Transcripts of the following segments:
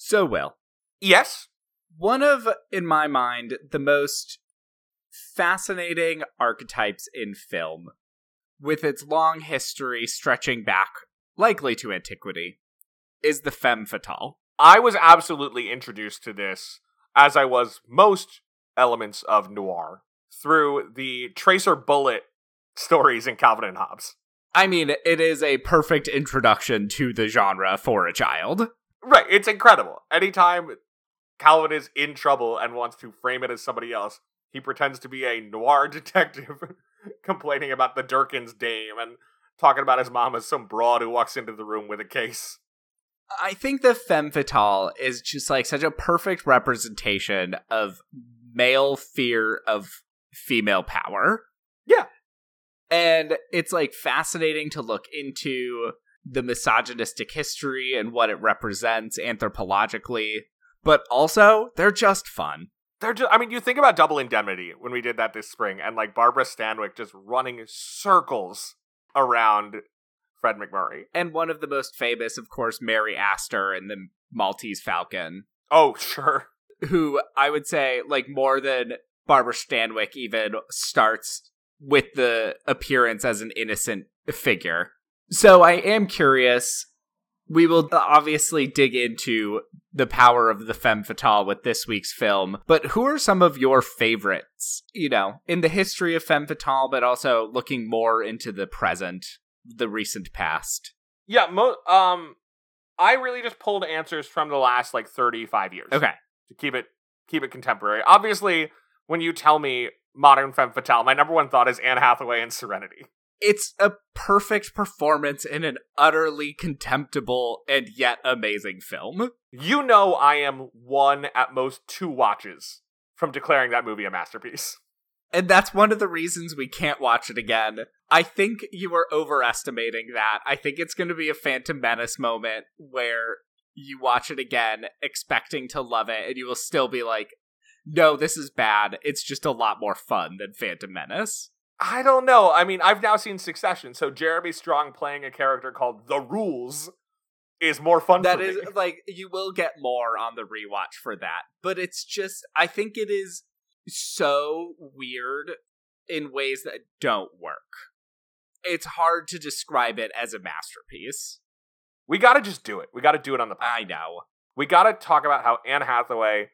So, well. Yes. one of, in my mind, the most fascinating archetypes in film, with its long history stretching back likely to antiquity, is the femme fatale. I was absolutely introduced to this, as I was most elements of noir, through the Tracer Bullet stories in Calvin and Hobbes. I mean, it is a perfect introduction to the genre for a child. Right, it's incredible. Anytime Calvin is in trouble and wants to frame it as somebody else, he pretends to be a noir detective complaining about the Durkins dame and talking about his mom as some broad who walks into the room with a case. I think the femme fatale is just like such a perfect representation of male fear of female power. Yeah. And it's like fascinating to look into the misogynistic history and what it represents anthropologically, but also they're just fun. They're just, I mean, you think about Double Indemnity when we did that this spring, and like Barbara Stanwyck just running circles around Fred MacMurray. And one of the most famous, of course, Mary Astor and the Maltese Falcon, Oh, sure. who I would say, like, more than Barbara Stanwyck even starts with the appearance as an innocent figure. So I am curious. We will obviously dig into the power of the femme fatale with this week's film, but who are some of your favorites, you know, in the history of femme fatale, but also looking more into the present, the recent past? Yeah, mo- um, I really just pulled answers from the last like 35 years. Okay. To keep it keep it contemporary. Obviously, when you tell me modern femme fatale, my number one thought is Anne Hathaway in Serenity. It's a perfect performance in an utterly contemptible and yet amazing film. You know I am one at most two watches from declaring that movie a masterpiece. And that's one of the reasons we can't watch it again. I think you are overestimating that. I think it's going to be a Phantom Menace moment where you watch it again expecting to love it and you will still be like, no, this is bad. It's just a lot more fun than Phantom Menace. I don't know. I mean, I've now seen Succession, so Jeremy Strong playing a character called The Rules is more fun That is like you will get more on the rewatch for that. But it's just I think it is so weird in ways that don't work. It's hard to describe it as a masterpiece. We gotta just do it. We gotta do it on the I know. We gotta talk about how Anne Hathaway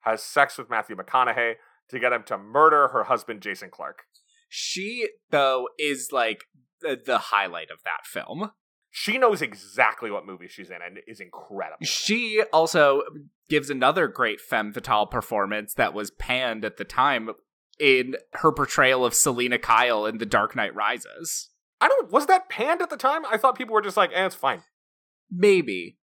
has sex with Matthew McConaughey to get him to murder her husband, Jason Clarke. She though is like the, highlight of that film. She knows exactly what movie she's in and is incredible. She also gives another great femme fatale performance that was panned at the time in her portrayal of Selina Kyle in The Dark Knight Rises. I don't. Was that panned at the time? I thought people were just like, "Eh, it's fine." Maybe.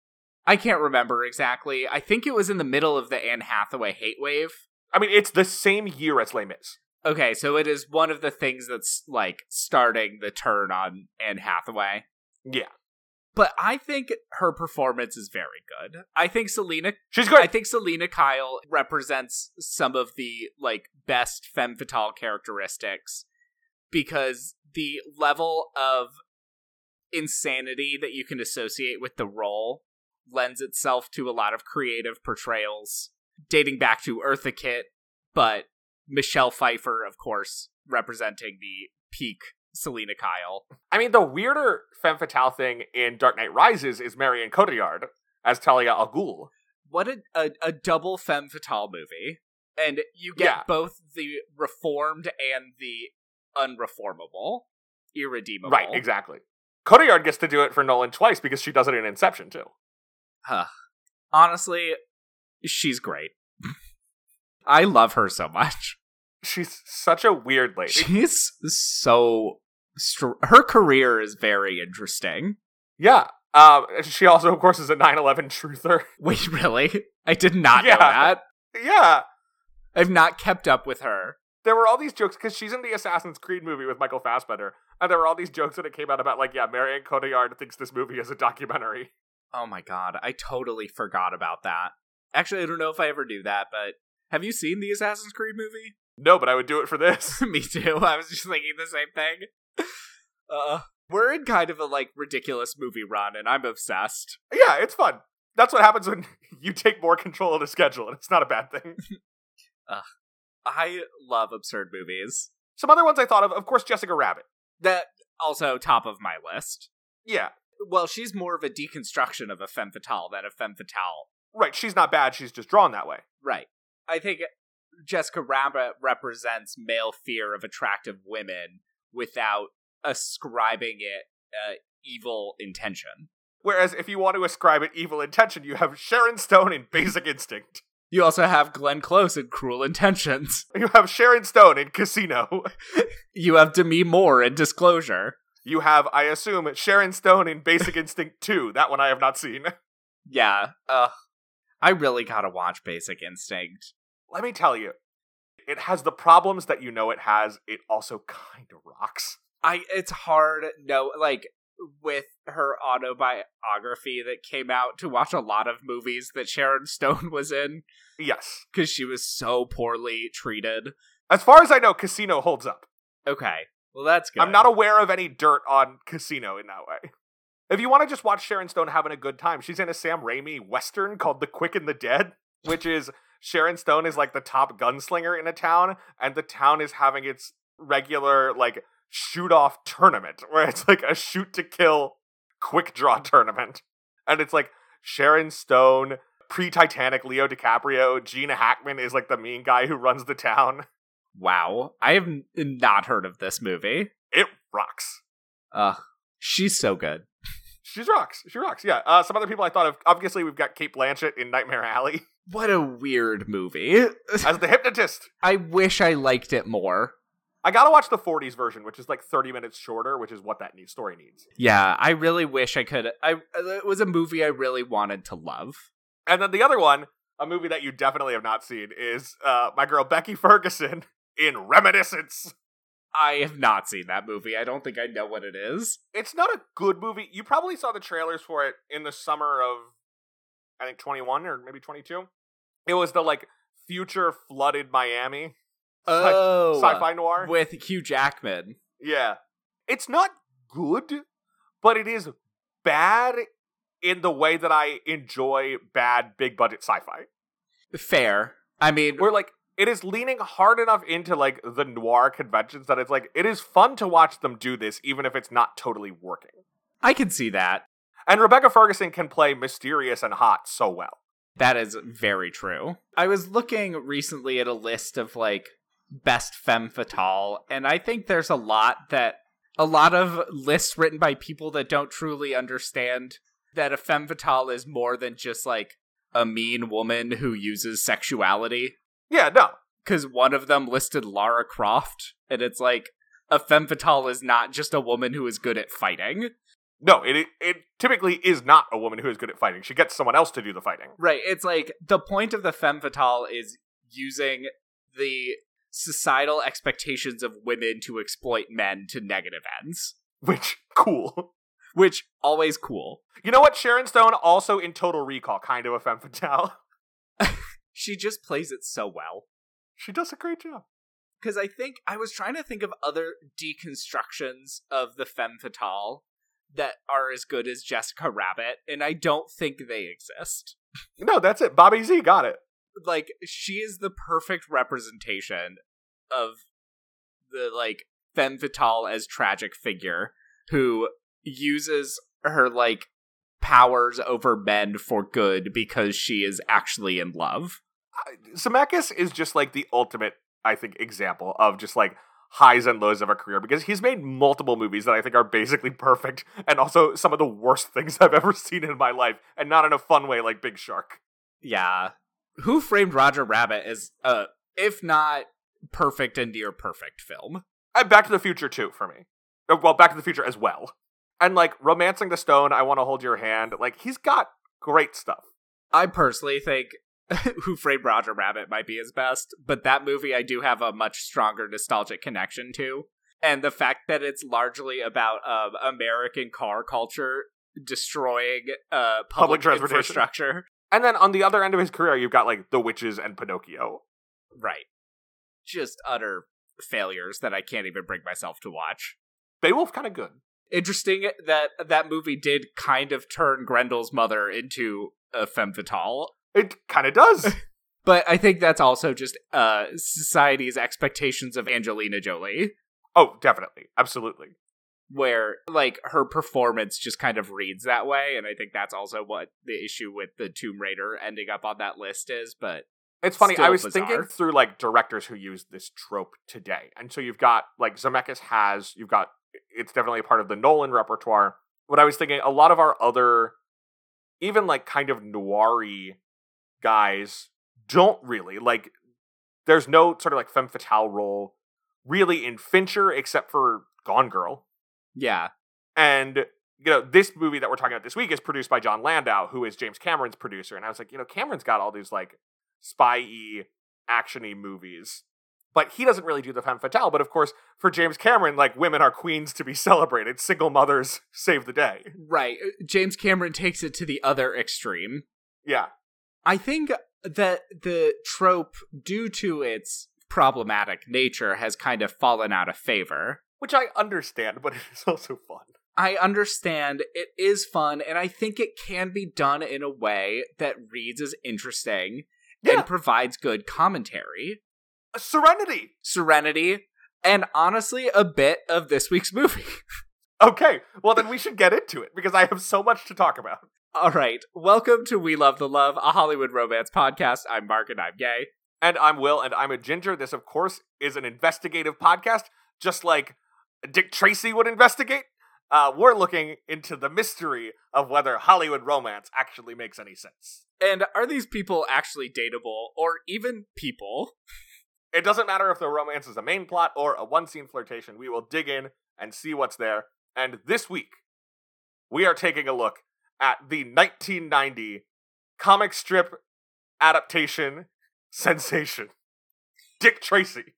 I can't remember exactly. I think it was in the middle of the Anne Hathaway hate wave. I mean, it's the same year as Les Mis. Okay, so it is one of the things that's like starting the turn on Anne Hathaway. Yeah, But I think her performance is very good. I think Selina she's great. I think Selina Kyle represents some of the like best femme fatale characteristics because the level of insanity that you can associate with the role lends itself to a lot of creative portrayals dating back to Eartha Kitt, but Michelle Pfeiffer, of course, representing the peak Selina Kyle. I mean, the weirder femme fatale thing in Dark Knight Rises is Marion Cotillard as Talia al Ghul. what a, a a double femme fatale movie and you get Yeah. both the reformed and the unreformable irredeemable Right, exactly. Cotillard gets to do it for Nolan twice because she does it in Inception too. Huh. honestly she's great i love her so much She's such a weird lady. she's so str- her career is very interesting Yeah. Um, she also, of course, is a 9/11 truther. wait really i did not Yeah. know that Yeah. i've not kept up with her There were all these jokes because she's in the Assassin's Creed movie with Michael Fassbender, and there were all these jokes that it came out about like, yeah, Marion Cotillard thinks this movie is a documentary. Oh my god, I totally forgot about that. Actually, I don't know if I ever knew that, but have you seen the Assassin's Creed movie? No, but I would do it for this. Me too. I was just thinking the same thing. Uh, we're in kind of a like ridiculous movie run, and I'm obsessed. yeah, it's fun. That's what happens when you take more control of the schedule, and it's not a bad thing. I love absurd movies. Some other ones I thought of, of course, Jessica Rabbit. That also top of my list. Yeah, Well, she's more of a deconstruction of a femme fatale than a femme fatale. right. She's not bad. She's just drawn that way. Right. I think Jessica Rabbit represents male fear of attractive women without ascribing it uh, evil intention. Whereas if you want to ascribe it evil intention, you have Sharon Stone in Basic Instinct. You also have Glenn Close in Cruel Intentions. You have Sharon Stone in Casino. You have Demi Moore in Disclosure. You have, I assume, Sharon Stone in Basic Instinct 2. That one I have not seen. Yeah. Ugh. I really gotta watch Basic Instinct. Let me tell you, it has the problems that you know it has. It also kind of rocks. I it's hard no like with her autobiography that came out to watch a lot of movies that Sharon Stone was in Yes. because she was so poorly treated. As far as I know, Casino holds up. Okay. Well that's good. I'm not aware of any dirt on Casino in that way. If you want to just watch Sharon Stone having a good time, she's in a Sam Raimi western called The Quick and the Dead, which is Sharon Stone is like the top gunslinger in a town, and the town is having its regular like shoot off tournament where it's like a shoot to kill quick draw tournament. And it's like Sharon Stone, pre Titanic Leo DiCaprio, Gene Hackman is like the mean guy who runs the town. Wow. I have not heard of this movie. It rocks. Ugh. She's so good. She rocks. She rocks. Yeah. Uh, some other people I thought of. Obviously, we've got Cate Blanchett in Nightmare Alley What a weird movie. as the hypnotist. I wish I liked it more. I gotta watch the 40s version, which is like 30 minutes shorter, which is what that needs, story needs. Yeah, I really wish I could. I it was a movie I really wanted to love. And then the other one, a movie that you definitely have not seen, is uh, my girl Becky Ferguson in Reminiscence. I have not seen that movie. I don't think I know what it is. It's not a good movie. You probably saw the trailers for it in the summer of, I think, 21 or maybe 22. It was the like future flooded Miami sci- Oh, sci-fi noir. with Hugh Jackman. Yeah. It's not good, but it is bad in the way that I enjoy bad big budget sci-fi. Fair. I mean, we're like it is leaning hard enough into like the noir conventions that it's like it is fun to watch them do this even if it's not totally working. I can see that. And Rebecca Ferguson can play mysterious and hot so well. That is very true. I was looking recently at a list of like best femme fatale, and I think there's a lot that a lot of lists written by people that don't truly understand that a femme fatale is more than just like a mean woman who uses sexuality. Yeah, no. Because one of them listed Lara Croft, and it's like a femme fatale is not just a woman who is good at fighting. No, it it typically is not a woman who is good at fighting. She gets someone else to do the fighting. Right. It's like the point of the femme fatale is using the societal expectations of women to exploit men to negative ends, Which cool. which always cool. You know what? Sharon Stone also in Total Recall, kind of a femme fatale. She just plays it so well. She does a great job. Because I think I was trying to think of other deconstructions of the femme fatale that are as good as Jessica Rabbit, and I don't think they exist. No, that's it. Bobby Z got it. like she is the perfect representation of the like femme fatale as tragic figure who uses her like powers over men for good because she is actually in love. Zemeckis is just like the ultimate, I think, example of just like highs and lows of a career because he's made multiple movies that I think are basically perfect and also some of the worst things I've ever seen in my life and not in a fun way like Big Shark. Yeah. Who Framed Roger Rabbit is uh if not perfect and near perfect film. And Back to the Future too for me. Uh, Well, Back to the Future as well. And like Romancing the Stone, I Want to Hold Your Hand. Like he's got great stuff. I personally think Who Framed Roger Rabbit might be his best, but that movie I do have a much stronger nostalgic connection to. And the fact that it's largely about um, American car culture destroying uh, public, Public transportation. infrastructure. And then on the other end of his career, you've got like The Witches and Pinocchio. Right. Just utter failures that I can't even bring myself to watch. Beowulf kind of good. Interesting that that movie did kind of turn Grendel's mother into a femme fatale. It kind of does. But I think that's also just uh, society's expectations of Angelina Jolie, oh, definitely. Absolutely. where like her performance just kind of reads that way, and I think that's also what the issue with the Tomb Raider ending up on that list is. But It's funny. I was bizarre. thinking through like directors who use this trope today, and so you've got like Zemeckis has. You've got it's definitely a part of the Nolan repertoire. But I was thinking a lot of our other, even like kind of noiry guys don't really like. There's no sort of like femme fatale role really in Fincher except for Gone Girl. yeah, And you know, this movie that we're talking about this week is produced by Jon Landau, who is James Cameron's producer. And I was like, you know, Cameron's got all these like spy-y, action-y movies. But he doesn't really do the femme fatale. But of course, for James Cameron, like women are queens to be celebrated. Single mothers save the day. right. Uh, James Cameron takes it to the other extreme. Yeah. I think that the trope, due to its problematic nature, has kind of fallen out of favor. Which I understand, but it is also fun. I understand it is fun, and I think it can be done in a way that reads as interesting Yeah. and provides good commentary, Serenity. serenity, and honestly, a bit of this week's movie. Okay, well then we should get into it because I have so much to talk about. All right, welcome to We Love the Love, a Hollywood romance podcast. I'm Mark and I'm gay. And I'm Will, and I'm a ginger. This, of course, is an investigative podcast, just like Dick Tracy would investigate. Uh, we're looking into the mystery of whether Hollywood romance actually makes any sense. And are these people actually dateable or even people? It doesn't matter if the romance is a main plot or a one scene flirtation, we will dig in and see what's there. And this week, we are taking a look at the 1990 comic strip adaptation sensation Dick Tracy.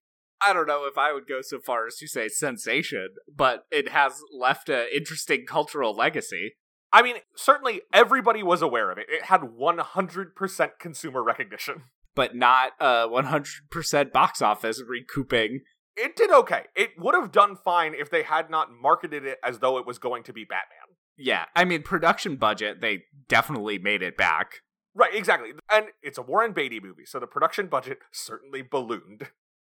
I don't know if I would go so far as to say sensation, but it has left an interesting cultural legacy. I mean, certainly everybody was aware of it. It had 100% consumer recognition. But not uh 100% box office recouping. It did okay. It would have done fine if they had not marketed it as though it was going to be Batman. Yeah, I mean production budget they definitely made it back, Right, exactly. And it's a Warren Beatty movie, so the production budget certainly ballooned.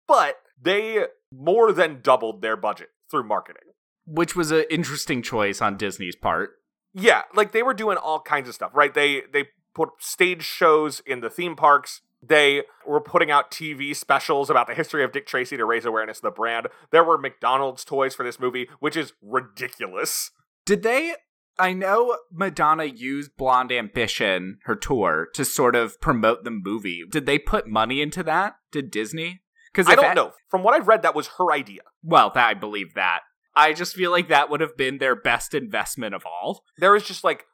But they more than doubled their budget through marketing. which was an interesting choice on Disney's part. Yeah, like they were doing all kinds of stuff, right? They they put stage shows in the theme parks. They were putting out TV specials about the history of Dick Tracy to raise awareness of the brand. There were McDonald's toys for this movie, which is ridiculous. Did they I know Madonna used Blonde Ambition, her tour, to sort of promote the movie. Did they put money into that? Did Disney? Cuz I don't know. From what I've read, that was her idea. Well, that, I believe that. I just feel like that would have been their best investment of all. There is just like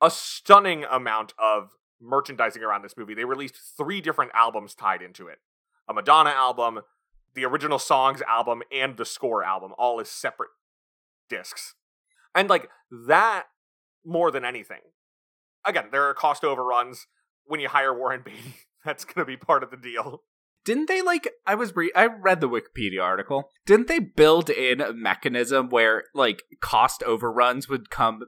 a stunning amount of merchandising around this movie. They released three different albums tied into it a Madonna album, the original songs album, and the score album, all as separate discs. And like that, more than anything. Again, there are cost overruns when you hire Warren Beatty. That's going to be part of the deal. Didn't they like I was re- I read the Wikipedia article. Didn't they build in a mechanism where like cost overruns would come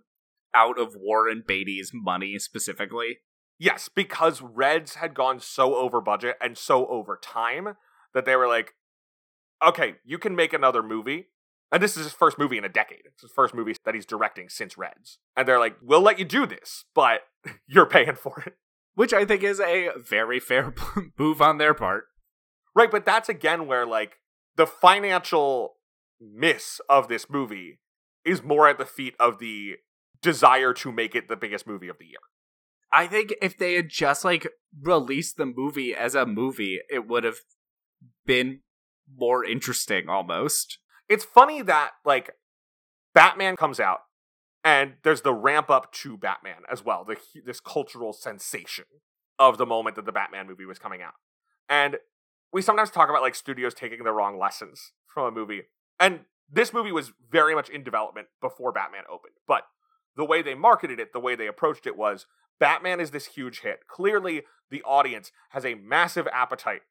out of Warren Beatty's money specifically? Yes, because Reds had gone so over budget and so over time that they were like, okay, you can make another movie. And this is his first movie in a decade. It's his first movie that he's directing since Reds. And they're like, we'll let you do this, but you're paying for it. Which I think is a very fair move on their part. Right, but that's again where like the financial miss of this movie is more at the feet of the desire to make it the biggest movie of the year. I think if they had just like released the movie as a movie, it would have been more interesting almost. it's funny that like Batman comes out and there's the ramp up to Batman as well, the this cultural sensation of the moment that the Batman movie was coming out. And we sometimes talk about like studios taking the wrong lessons from a movie. And this movie was very much in development before Batman opened. But the way they marketed it, the way they approached it was Batman is this huge hit. Clearly, the audience has a massive appetite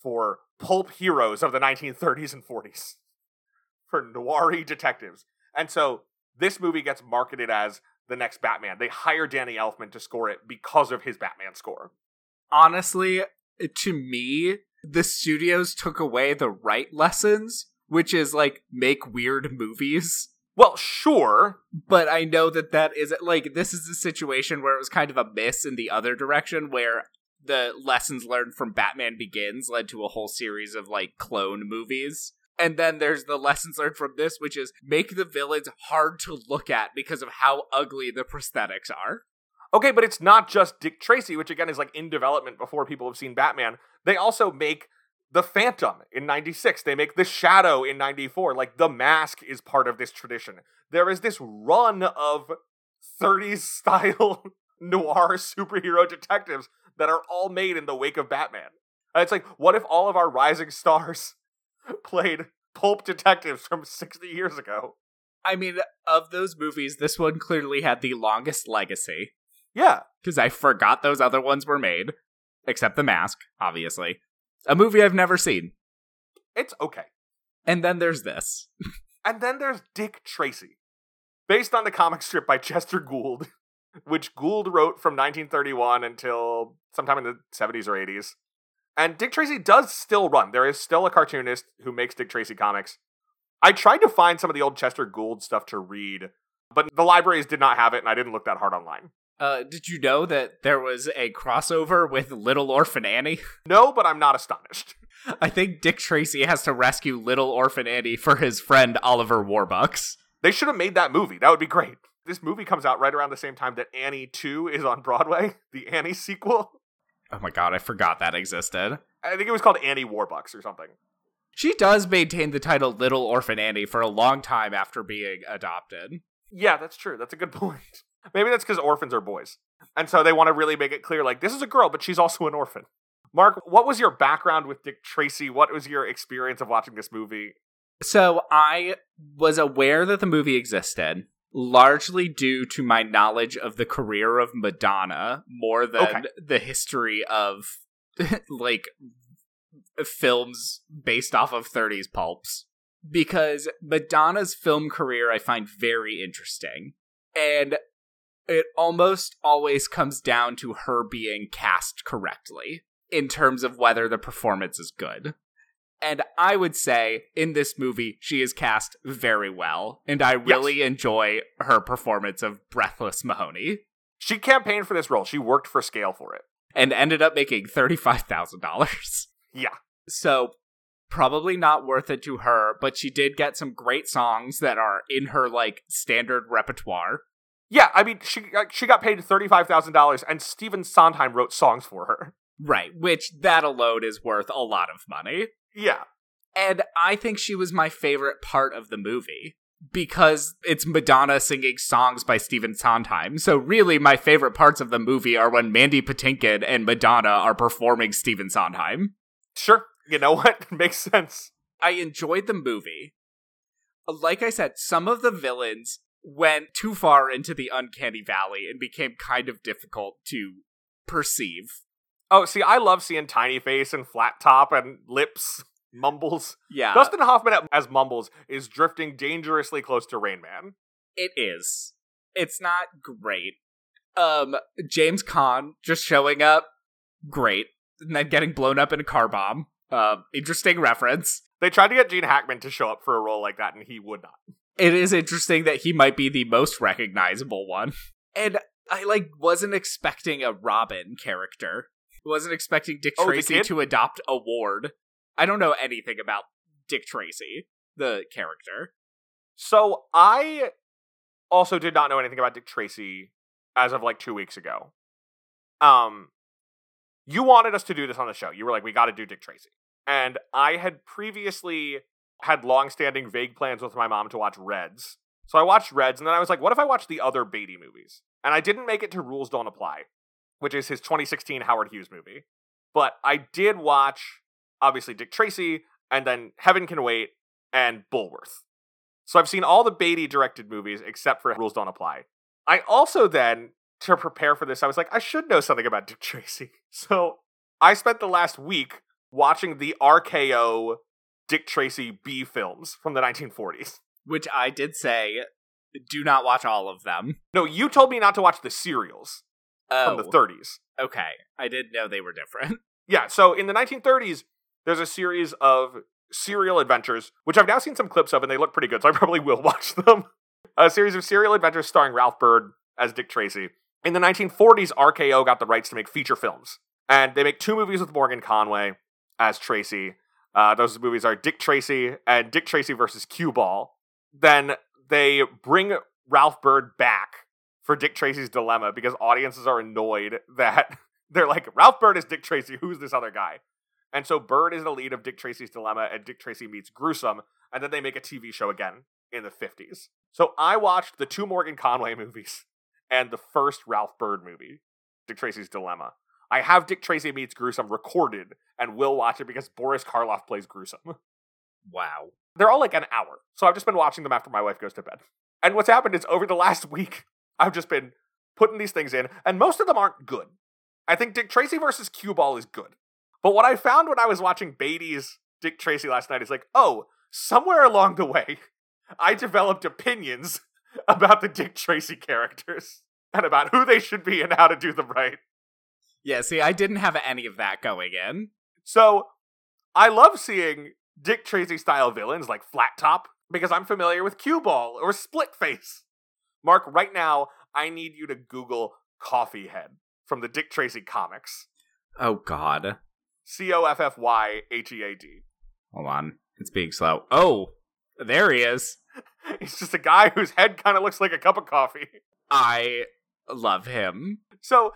for pulp heroes of the 1930s and 40s for noir detectives. And so this movie gets marketed as the next Batman. They hire Danny Elfman to score it because of his Batman score. Honestly, to me, the studios took away the right lessons, which is like make weird movies. Well, sure. But I know that that is like this is a situation where it was kind of a miss in the other direction where the lessons learned from Batman Begins led to a whole series of like clone movies. And then there's the lessons learned from this, which is make the villains hard to look at because of how ugly the prosthetics are. Okay, but it's not just Dick Tracy, which again is like in development before people have seen Batman. They also make the Phantom in 96. They make the Shadow in 94. Like the mask is part of this tradition. There is this run of 30s style noir superhero detectives that are all made in the wake of Batman. And it's like, what if all of our rising stars played pulp detectives from 60 years ago? I mean, of those movies, this one clearly had the longest legacy. Yeah. Because I forgot those other ones were made, except The Mask, obviously. A movie I've never seen. It's okay. And then there's this. and then there's Dick Tracy, based on the comic strip by Chester Gould, which Gould wrote from 1931 until sometime in the 70s or 80s. And Dick Tracy does still run. There is still a cartoonist who makes Dick Tracy comics. I tried to find some of the old Chester Gould stuff to read, but the libraries did not have it, and I didn't look that hard online. Uh, did you know that there was a crossover with Little Orphan Annie? No, but I'm not astonished. I think Dick Tracy has to rescue Little Orphan Annie for his friend Oliver Warbucks. They should have made that movie. That would be great. This movie comes out right around the same time that Annie 2 is on Broadway, the Annie sequel. Oh my god, I forgot that existed. I think it was called Annie Warbucks or something. She does maintain the title Little Orphan Annie for a long time after being adopted. Yeah, that's true. That's a good point. Maybe that's because orphans are boys. And so they want to really make it clear like, this is a girl, but she's also an orphan. Mark, what was your background with Dick Tracy? What was your experience of watching this movie? So I was aware that the movie existed largely due to my knowledge of the career of Madonna more than okay. the history of like films based off of 30s pulps because Madonna's film career I find very interesting. And it almost always comes down to her being cast correctly in terms of whether the performance is good. And I would say in this movie, she is cast very well. And I really yes. enjoy her performance of Breathless Mahoney. She campaigned for this role, she worked for scale for it. And ended up making $35,000. Yeah. So probably not worth it to her, but she did get some great songs that are in her like standard repertoire. Yeah, I mean, she she got paid thirty five thousand dollars, and Stephen Sondheim wrote songs for her. Right, which that alone is worth a lot of money. Yeah, and I think she was my favorite part of the movie because it's Madonna singing songs by Stephen Sondheim. So really, my favorite parts of the movie are when Mandy Patinkin and Madonna are performing Stephen Sondheim. Sure, you know what makes sense. I enjoyed the movie. Like I said, some of the villains went too far into the uncanny valley and became kind of difficult to perceive. Oh, see, I love seeing tiny face and flat top and lips mumbles. Yeah. Dustin Hoffman as mumbles is drifting dangerously close to Rain Man. It is. It's not great. Um, James Caan just showing up, great. And then getting blown up in a car bomb. Uh, interesting reference. They tried to get Gene Hackman to show up for a role like that, and he would not it is interesting that he might be the most recognizable one. And I like wasn't expecting a Robin character. Wasn't expecting Dick oh, Tracy to adopt a ward. I don't know anything about Dick Tracy, the character. So I also did not know anything about Dick Tracy as of like 2 weeks ago. Um you wanted us to do this on the show. You were like we got to do Dick Tracy. And I had previously had long-standing vague plans with my mom to watch Reds. So I watched Reds, and then I was like, what if I watch the other Beatty movies? And I didn't make it to Rules Don't Apply, which is his 2016 Howard Hughes movie. But I did watch, obviously, Dick Tracy, and then Heaven Can Wait, and Bulworth. So I've seen all the Beatty directed movies except for Rules Don't Apply. I also then, to prepare for this, I was like, I should know something about Dick Tracy. So I spent the last week watching the RKO Dick Tracy B films from the 1940s. Which I did say do not watch all of them. No, you told me not to watch the serials Oh, from the 30s. okay. I didn't know they were different. Yeah, so in the 1930s, there's a series of serial adventures, which I've now seen some clips of, and they look pretty good, so I probably will watch them. A series of serial adventures starring Ralph Byrd as Dick Tracy. In the 1940s, RKO got the rights to make feature films, and they make two movies with Morgan Conway as Tracy. Uh, those movies are Dick Tracy and Dick Tracy versus Cue Ball. Then they bring Ralph Byrd back for Dick Tracy's Dilemma because audiences are annoyed that they're like, Ralph Byrd is Dick Tracy. Who's this other guy? And so Byrd is the lead of Dick Tracy's Dilemma, and Dick Tracy meets Gruesome, and then they make a TV show again in the 50s. So I watched the two Morgan Conway movies and the first Ralph Byrd movie, Dick Tracy's Dilemma. I have Dick Tracy meets Gruesome recorded and will watch it because Boris Karloff plays Gruesome. Wow. They're all like an hour. So I've just been watching them after my wife goes to bed. And what's happened is over the last week, I've just been putting these things in, and most of them aren't good. I think Dick Tracy versus Cue Ball is good. But what I found when I was watching Beatty's Dick Tracy last night is like, oh, somewhere along the way, I developed opinions about the Dick Tracy characters and about who they should be and how to do them right. Yeah, see, I didn't have any of that going in. So I love seeing Dick Tracy style villains like Flat Top because I'm familiar with Cue Ball or Split Face. Mark, right now, I need you to Google Coffyhead from the Dick Tracy comics. Oh, God. C O F F Y H E A D. Hold on. It's being slow. Oh, there he is. He's just a guy whose head kind of looks like a cup of coffee. I love him. So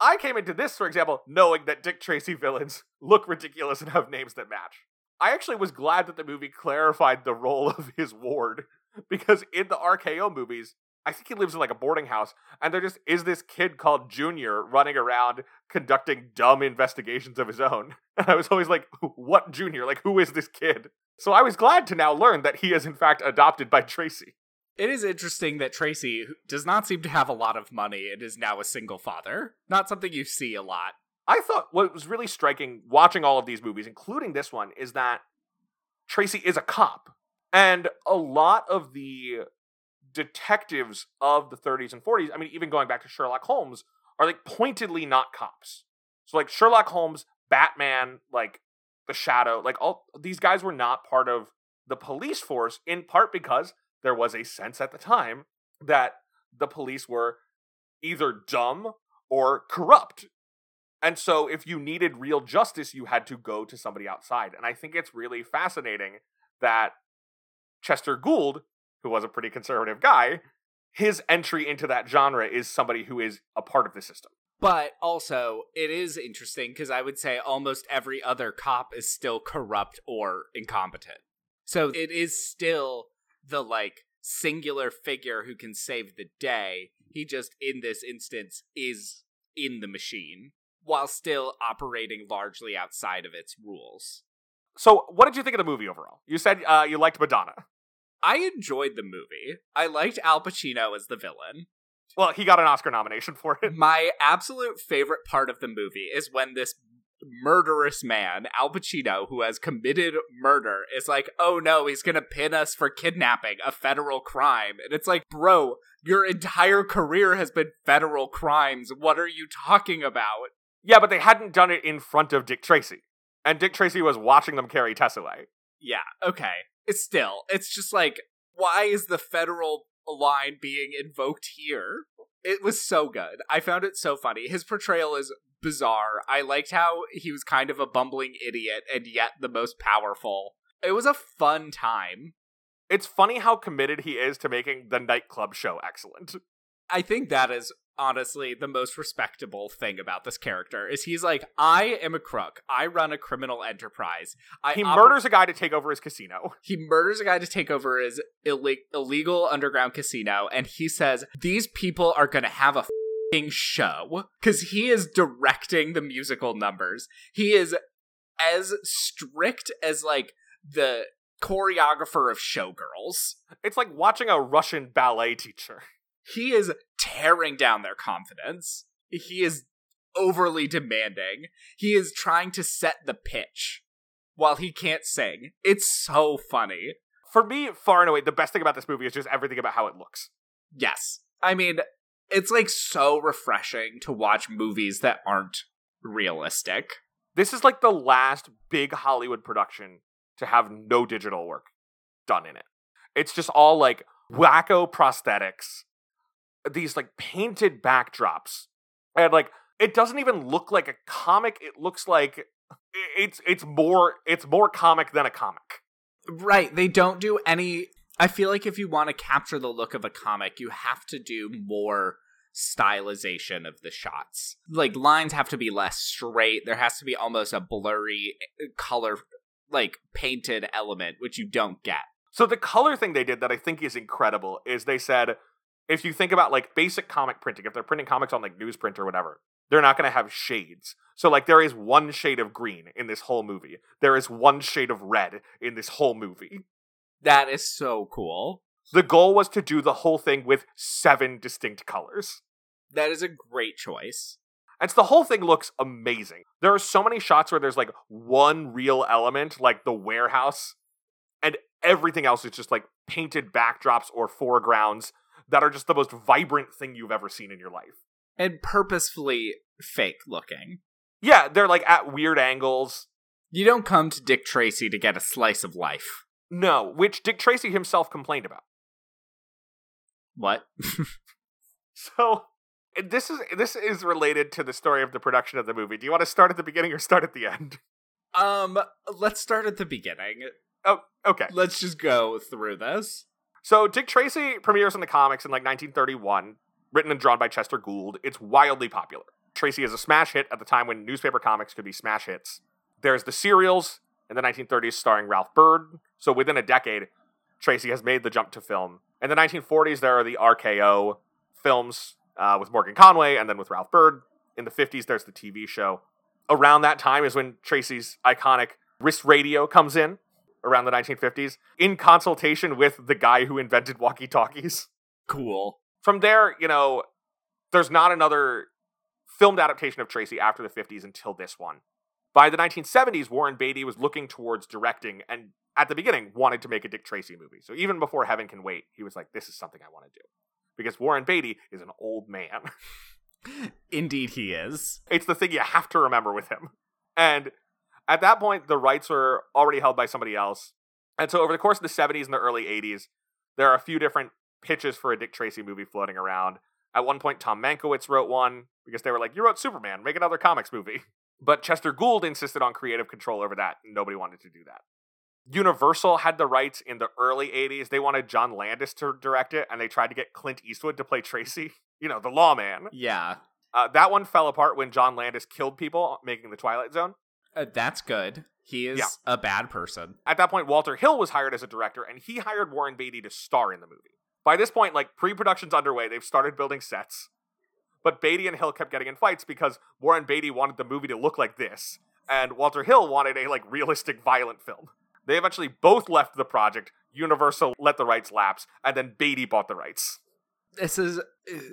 I came into this, for example, knowing that Dick Tracy villains look ridiculous and have names that match. I actually was glad that the movie clarified the role of his ward because in the RKO movies, I think he lives in like a boarding house, and there just is this kid called Junior running around conducting dumb investigations of his own. And I was always like, what Junior? Like, who is this kid? So I was glad to now learn that he is in fact adopted by Tracy. It is interesting that Tracy does not seem to have a lot of money and is now a single father. Not something you see a lot. I thought what was really striking watching all of these movies, including this one, is that Tracy is a cop. And a lot of the detectives of the 30s and 40s, I mean, even going back to Sherlock Holmes, are like pointedly not cops. So, like Sherlock Holmes, Batman, like the Shadow, like all these guys were not part of the police force, in part because there was a sense at the time that the police were either dumb or corrupt. And so, if you needed real justice, you had to go to somebody outside. And I think it's really fascinating that Chester Gould, who was a pretty conservative guy, his entry into that genre is somebody who is a part of the system. But also, it is interesting because I would say almost every other cop is still corrupt or incompetent. So it is still the like singular figure who can save the day. He just, in this instance, is in the machine while still operating largely outside of its rules. So, what did you think of the movie overall? You said uh, you liked Madonna. I enjoyed the movie. I liked Al Pacino as the villain. Well, he got an Oscar nomination for it. My absolute favorite part of the movie is when this murderous man, Al Pacino, who has committed murder, is like, oh no, he's gonna pin us for kidnapping, a federal crime. And it's like, bro, your entire career has been federal crimes. What are you talking about? Yeah, but they hadn't done it in front of Dick Tracy. And Dick Tracy was watching them carry Tess away. Yeah, okay. It's still, it's just like, why is the federal line being invoked here? It was so good. I found it so funny. His portrayal is bizarre. I liked how he was kind of a bumbling idiot and yet the most powerful. It was a fun time. It's funny how committed he is to making the nightclub show excellent. I think that is honestly the most respectable thing about this character is he's like I am a crook. I run a criminal enterprise. I He oper- murders a guy to take over his casino. he murders a guy to take over his Ill- illegal underground casino and he says these people are going to have a show cuz he is directing the musical numbers. He is as strict as like the choreographer of showgirls. It's like watching a Russian ballet teacher. he is tearing down their confidence. He is overly demanding. He is trying to set the pitch while he can't sing. It's so funny. for me, far and away, the best thing about this movie is just everything about how it looks. Yes. I mean, it's like so refreshing to watch movies that aren't realistic. This is like the last big Hollywood production to have no digital work done in it. It's just all like wacko prosthetics, these like painted backdrops. And like it doesn't even look like a comic. It looks like it's it's more it's more comic than a comic. Right. They don't do any I feel like if you want to capture the look of a comic, you have to do more stylization of the shots. Like lines have to be less straight. There has to be almost a blurry eh, color like painted element which you don't get. So the color thing they did that I think is incredible is they said if you think about like basic comic printing, if they're printing comics on like newsprint or whatever, they're not going to have shades. So like there is one shade of green in this whole movie. There is one shade of red in this whole movie. That is so cool. The goal was to do the whole thing with seven distinct colors. That is a great choice. And so the whole thing looks amazing. There are so many shots where there's like one real element, like the warehouse, and everything else is just like painted backdrops or foregrounds that are just the most vibrant thing you've ever seen in your life. And purposefully fake looking. Yeah, they're like at weird angles. You don't come to Dick Tracy to get a slice of life. No, which Dick Tracy himself complained about. What? so this is this is related to the story of the production of the movie. Do you want to start at the beginning or start at the end? Um, let's start at the beginning. Oh, okay. Let's just go through this. So Dick Tracy premieres in the comics in like 1931, written and drawn by Chester Gould. It's wildly popular. Tracy is a smash hit at the time when newspaper comics could be smash hits. There's the serials in the 1930s starring Ralph Byrd. So within a decade, Tracy has made the jump to film. In the 1940s, there are the RKO films uh, with Morgan Conway and then with Ralph Byrd. In the 50s, there's the TV show. Around that time is when Tracy's iconic wrist radio comes in, around the 1950s, in consultation with the guy who invented walkie talkies. Cool. From there, you know, there's not another filmed adaptation of Tracy after the 50s until this one. By the 1970s, Warren Beatty was looking towards directing and at the beginning wanted to make a Dick Tracy movie. So even before Heaven Can Wait, he was like, this is something I want to do. Because Warren Beatty is an old man. Indeed, he is. It's the thing you have to remember with him. And at that point, the rights were already held by somebody else. And so over the course of the 70s and the early 80s, there are a few different pitches for a Dick Tracy movie floating around. At one point, Tom Mankiewicz wrote one because they were like, You wrote Superman, make another comics movie. But Chester Gould insisted on creative control over that. Nobody wanted to do that. Universal had the rights in the early 80s. They wanted John Landis to direct it, and they tried to get Clint Eastwood to play Tracy, you know, the lawman. Yeah. Uh, that one fell apart when John Landis killed people making the Twilight Zone. Uh, that's good. He is Yeah. a bad person. At that point, Walter Hill was hired as a director, and he hired Warren Beatty to star in the movie. By this point, like pre production's underway, they've started building sets. But Beatty and Hill kept getting in fights because Warren Beatty wanted the movie to look like this, and Walter Hill wanted a like realistic violent film. They eventually both left the project. Universal let the rights lapse, and then Beatty bought the rights. This is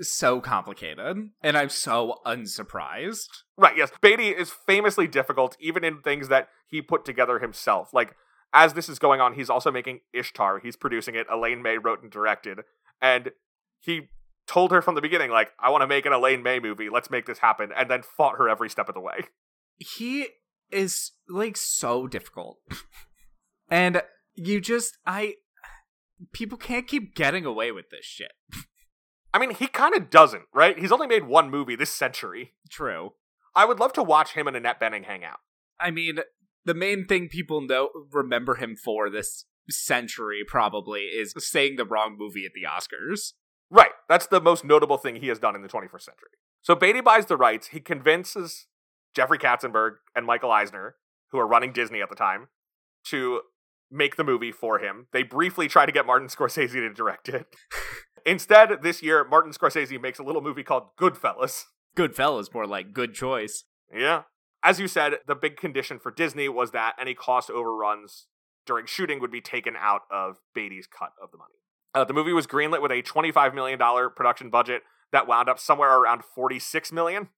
so complicated, and I'm so unsurprised. Right, yes. Beatty is famously difficult, even in things that he put together himself. Like, as this is going on, he's also making Ishtar. He's producing it. Elaine May wrote and directed. And he told her from the beginning, like, I want to make an Elaine May movie. Let's make this happen. And then fought her every step of the way. He is like so difficult. and you just I people can't keep getting away with this shit. I mean, he kind of doesn't, right? He's only made one movie this century. True. I would love to watch him and Annette Bening hang out. I mean, the main thing people know remember him for this century probably is saying the wrong movie at the Oscars. Right. That's the most notable thing he has done in the 21st century. So Beatty buys the rights. He convinces Jeffrey Katzenberg and Michael Eisner, who are running Disney at the time, to make the movie for him. They briefly try to get Martin Scorsese to direct it. Instead, this year, Martin Scorsese makes a little movie called Goodfellas. Goodfellas more like good choice. Yeah. As you said, the big condition for Disney was that any cost overruns during shooting would be taken out of Beatty's cut of the money. Uh, the movie was greenlit with a $25 million production budget that wound up somewhere around 46 million,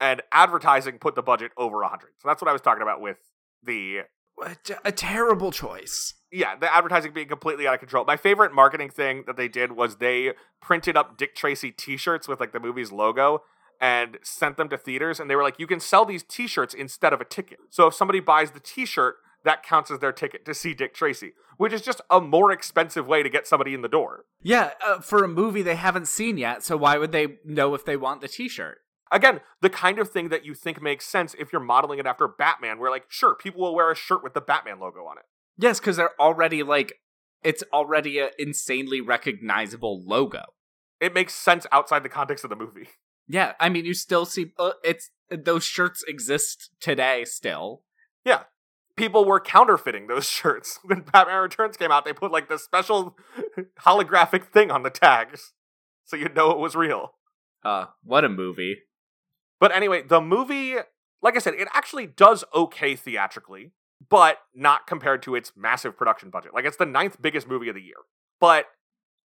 and advertising put the budget over 100 So that's what I was talking about with the. A terrible choice. yeah, the advertising being completely out of control. My favorite marketing thing that they did was they printed up Dick Tracy T-shirts with like the movie's logo and sent them to theaters, and they were like, "You can sell these T-shirts instead of a ticket. So if somebody buys the T-shirt, that counts as their ticket to see Dick Tracy, which is just a more expensive way to get somebody in the door." Yeah, uh, for a movie they haven't seen yet, so why would they know if they want the T-shirt? Again, the kind of thing that you think makes sense if you're modeling it after Batman, where like, sure, people will wear a shirt with the Batman logo on it. Yes, because they're already like it's already an insanely recognizable logo. It makes sense outside the context of the movie. Yeah, I mean, you still see uh, it's those shirts exist today still. Yeah, people were counterfeiting those shirts when Batman Returns came out. They put like the special holographic thing on the tags, so you'd know it was real. Uh, what a movie! But anyway, the movie, like I said, it actually does okay theatrically, but not compared to its massive production budget. Like it's the ninth biggest movie of the year. But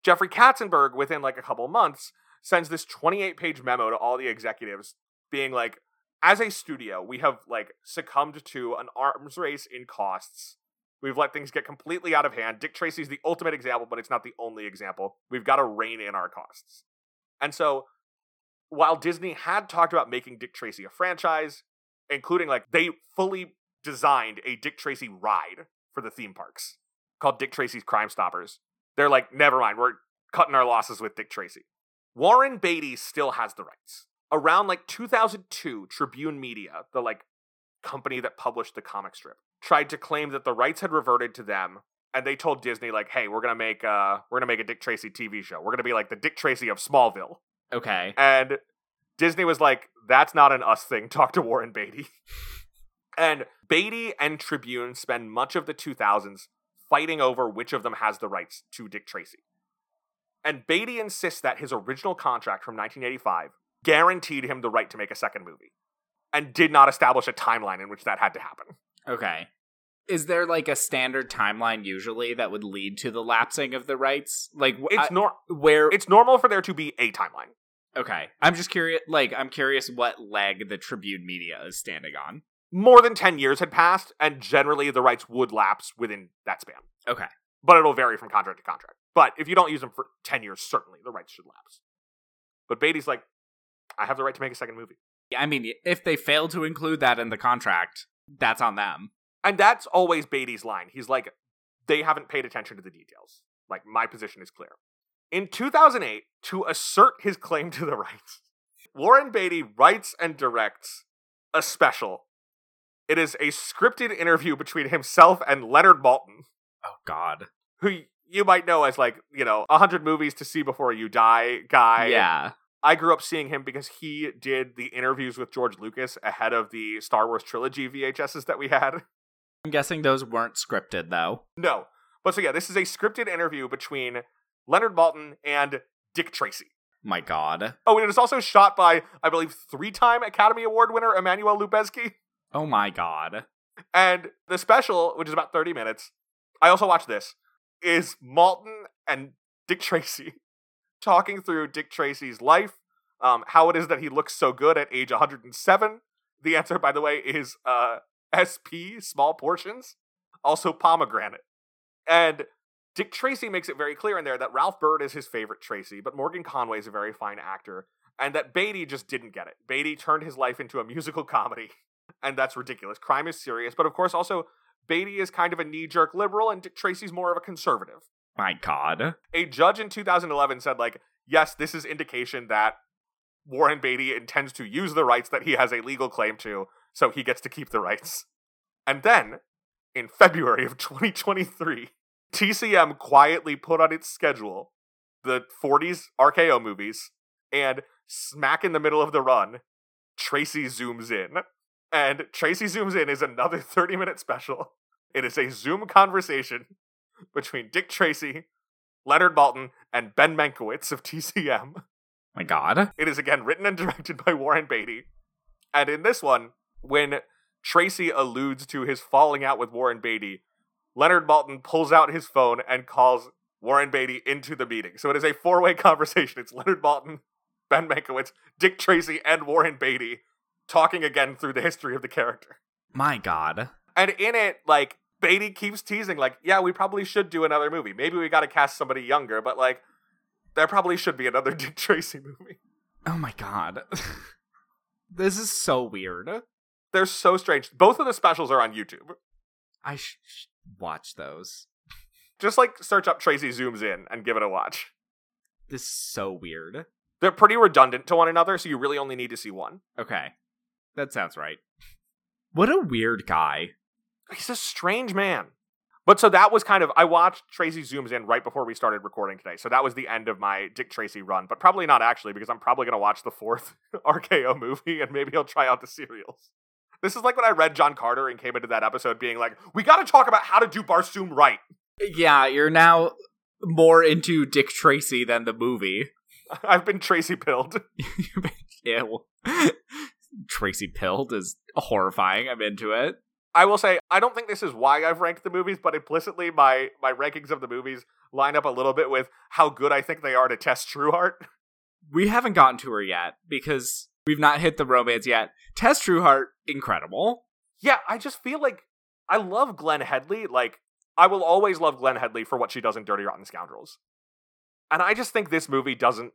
Jeffrey Katzenberg, within like a couple months, sends this 28 page memo to all the executives being like, as a studio, we have like succumbed to an arms race in costs. We've let things get completely out of hand. Dick Tracy's the ultimate example, but it's not the only example. We've got to rein in our costs. And so, while Disney had talked about making Dick Tracy a franchise, including like they fully designed a Dick Tracy ride for the theme parks called Dick Tracy's Crime Stoppers, they're like, never mind, we're cutting our losses with Dick Tracy. Warren Beatty still has the rights. Around like 2002, Tribune Media, the like company that published the comic strip, tried to claim that the rights had reverted to them, and they told Disney like, "Hey, we're gonna make uh we're gonna make a Dick Tracy TV show. We're gonna be like the Dick Tracy of Smallville." Okay. And Disney was like, "That's not an us thing. Talk to Warren Beatty." and Beatty and Tribune spend much of the 2000s fighting over which of them has the rights to Dick Tracy. And Beatty insists that his original contract from 1985 guaranteed him the right to make a second movie and did not establish a timeline in which that had to happen. Okay. Is there like a standard timeline usually that would lead to the lapsing of the rights? Like It's I- nor- where it's normal for there to be a timeline. Okay. I'm just curious like I'm curious what leg the Tribune media is standing on. More than 10 years had passed and generally the rights would lapse within that span. Okay. But it'll vary from contract to contract. But if you don't use them for 10 years certainly the rights should lapse. But Beatty's like I have the right to make a second movie. I mean, if they fail to include that in the contract, that's on them. And that's always Beatty's line. He's like, they haven't paid attention to the details. Like, my position is clear. In 2008, to assert his claim to the rights, Warren Beatty writes and directs a special. It is a scripted interview between himself and Leonard Maltin, Oh God. who you might know as, like, you know, 100 movies to see before you die guy. yeah. I grew up seeing him because he did the interviews with George Lucas ahead of the Star Wars trilogy VHSs that we had. I'm guessing those weren't scripted though. No. But so yeah, this is a scripted interview between Leonard Maltin and Dick Tracy. My God. Oh, and it was also shot by, I believe, three-time Academy Award winner Emmanuel Lubezki. Oh my God. And the special, which is about 30 minutes, I also watched this, is Maltin and Dick Tracy talking through Dick Tracy's life, um, how it is that he looks so good at age 107. The answer, by the way, is uh, SP, small portions, also pomegranate. And Dick Tracy makes it very clear in there that Ralph Byrd is his favorite Tracy, but Morgan Conway is a very fine actor, and that Beatty just didn't get it. Beatty turned his life into a musical comedy, and that's ridiculous. Crime is serious, but of course, also, Beatty is kind of a knee jerk liberal, and Dick Tracy's more of a conservative. My God. A judge in 2011 said, like, yes, this is indication that Warren Beatty intends to use the rights that he has a legal claim to, so he gets to keep the rights. And then, in February of 2023, TCM quietly put on its schedule the 40s RKO movies, and smack in the middle of the run, Tracy zooms in. And Tracy Zooms In is another 30 minute special. It is a Zoom conversation between Dick Tracy, Leonard Maltin, and Ben Mankiewicz of TCM. My God. It is again written and directed by Warren Beatty. And in this one, when Tracy alludes to his falling out with Warren Beatty, Leonard Maltin pulls out his phone and calls Warren Beatty into the meeting. So it is a four way conversation. It's Leonard Maltin, Ben Mankiewicz, Dick Tracy, and Warren Beatty talking again through the history of the character. My God. And in it, like, Beatty keeps teasing, like, yeah, we probably should do another movie. Maybe we got to cast somebody younger, but like, there probably should be another Dick Tracy movie. Oh my god. this is so weird. They're so strange. Both of the specials are on YouTube. I should sh- watch those. Just like search up Tracy Zooms In and give it a watch. This is so weird. They're pretty redundant to one another, so you really only need to see one. Okay. That sounds right. What a weird guy. He's a strange man. But so that was kind of I watched Tracy Zooms In right before we started recording today. So that was the end of my Dick Tracy run, but probably not actually because I'm probably going to watch the fourth RKO movie and maybe I'll try out the serials. This is like when I read John Carter and came into that episode being like, "We got to talk about how to do Barsoom right." Yeah, you're now more into Dick Tracy than the movie. I've been Tracy pilled. yeah, well, Tracy pilled is horrifying. I'm into it. I will say I don't think this is why I've ranked the movies, but implicitly my my rankings of the movies line up a little bit with how good I think they are to Tess Trueheart. We haven't gotten to her yet because we've not hit the romance yet. Tess Trueheart, incredible. Yeah, I just feel like I love Glenne Headly. Like I will always love Glenne Headly for what she does in Dirty Rotten Scoundrels. And I just think this movie doesn't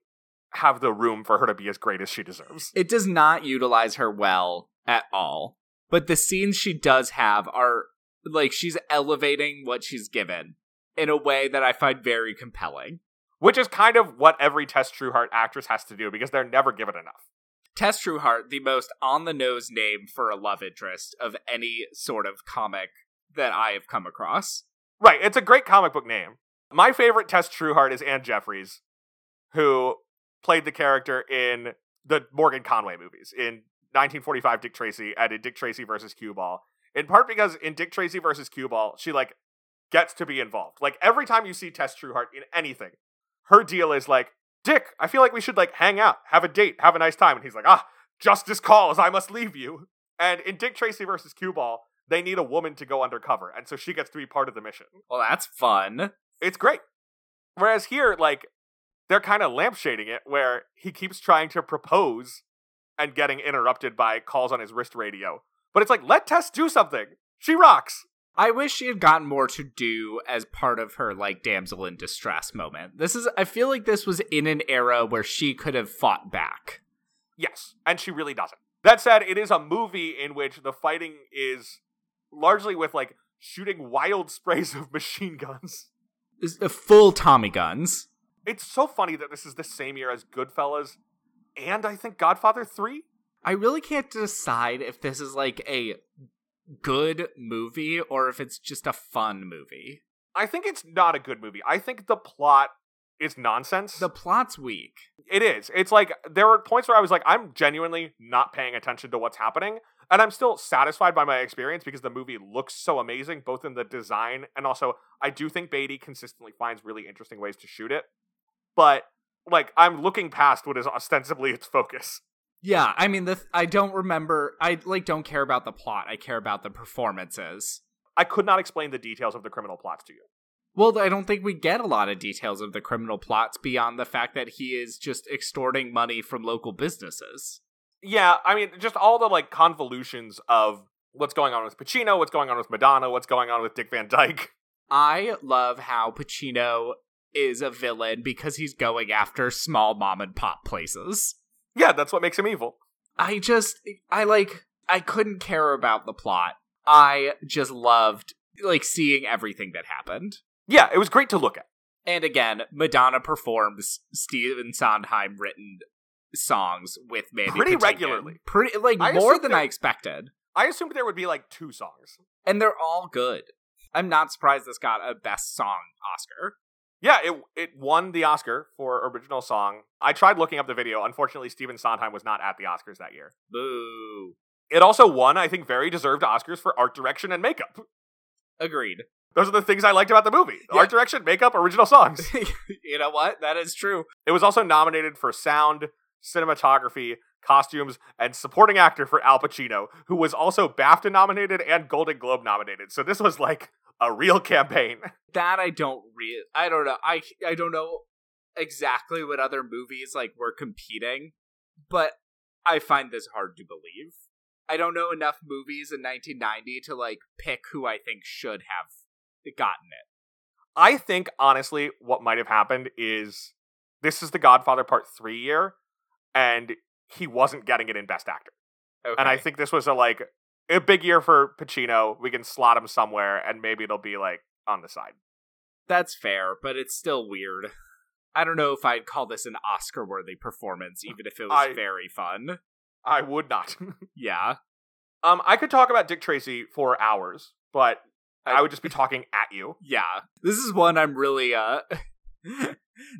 have the room for her to be as great as she deserves. It does not utilize her well at all. But the scenes she does have are like she's elevating what she's given in a way that I find very compelling. Which is kind of what every Tess Trueheart actress has to do because they're never given enough. Tess Trueheart, the most on the nose name for a love interest of any sort of comic that I have come across. Right, it's a great comic book name. My favorite Tess Trueheart is Anne Jeffreys, who played the character in the Morgan Conway movies in 1945 Dick Tracy and in Dick Tracy versus Cue Ball. In part because in Dick Tracy versus Cue Ball, she like gets to be involved. Like every time you see Tess Trueheart in anything, her deal is like, Dick, I feel like we should like hang out, have a date, have a nice time. And he's like, ah, justice calls, I must leave you. And in Dick Tracy versus Cue Ball, they need a woman to go undercover, and so she gets to be part of the mission. Well, that's fun. It's great. Whereas here, like, they're kind of lampshading it where he keeps trying to propose and getting interrupted by calls on his wrist radio. But it's like, let Tess do something. She rocks. I wish she had gotten more to do as part of her like damsel in distress moment. This is I feel like this was in an era where she could have fought back. Yes, and she really doesn't. That said, it is a movie in which the fighting is largely with like shooting wild sprays of machine guns. It's a uh, full Tommy guns. It's so funny that this is the same year as Goodfellas and I think Godfather 3. I really can't decide if this is like a good movie or if it's just a fun movie. I think it's not a good movie. I think the plot is nonsense. The plot's weak. It is. It's like there were points where I was like, I'm genuinely not paying attention to what's happening. And I'm still satisfied by my experience because the movie looks so amazing, both in the design and also I do think Beatty consistently finds really interesting ways to shoot it. But like I'm looking past what is ostensibly its focus. Yeah, I mean, the th- I don't remember. I like don't care about the plot. I care about the performances. I could not explain the details of the criminal plots to you. Well, I don't think we get a lot of details of the criminal plots beyond the fact that he is just extorting money from local businesses. Yeah, I mean, just all the like convolutions of what's going on with Pacino, what's going on with Madonna, what's going on with Dick Van Dyke. I love how Pacino is a villain because he's going after small mom and pop places. Yeah, that's what makes him evil. I just, I like, I couldn't care about the plot. I just loved, like, seeing everything that happened. Yeah, it was great to look at. And again, Madonna performs Stephen Sondheim written songs with Mandy Pretty Patinkin. regularly. Pretty, like, I more than that- I expected. I assumed there would be like two songs. And they're all good. I'm not surprised this got a Best Song Oscar. Yeah, it it won the Oscar for original song. I tried looking up the video. Unfortunately, Stephen Sondheim was not at the Oscars that year. Boo. It also won, I think, very deserved Oscars for art direction and makeup. Agreed. Those are the things I liked about the movie: Yeah. art direction, makeup, original songs. you know what? That is true. It was also nominated for sound, cinematography, costumes, and supporting actor for Al Pacino, who was also BAFTA nominated and Golden Globe nominated. So this was like a real campaign. That I don't re I don't know. I I don't know exactly what other movies like were competing, but I find this hard to believe. I don't know enough movies in 1990 to like pick who I think should have gotten it. I think honestly, what might have happened is this is the Godfather Part Three year, and he wasn't getting it in Best Actor. Okay. And I think this was a like a big year for Pacino. We can slot him somewhere, and maybe it'll be like on the side. that's fair, but it's still weird. I don't know if I'd call this an Oscar-worthy performance, even if it was I- very fun. I would not. Yeah, um, I could talk about Dick Tracy for hours, but I, I- would just be talking at you. yeah. This is one I'm really uh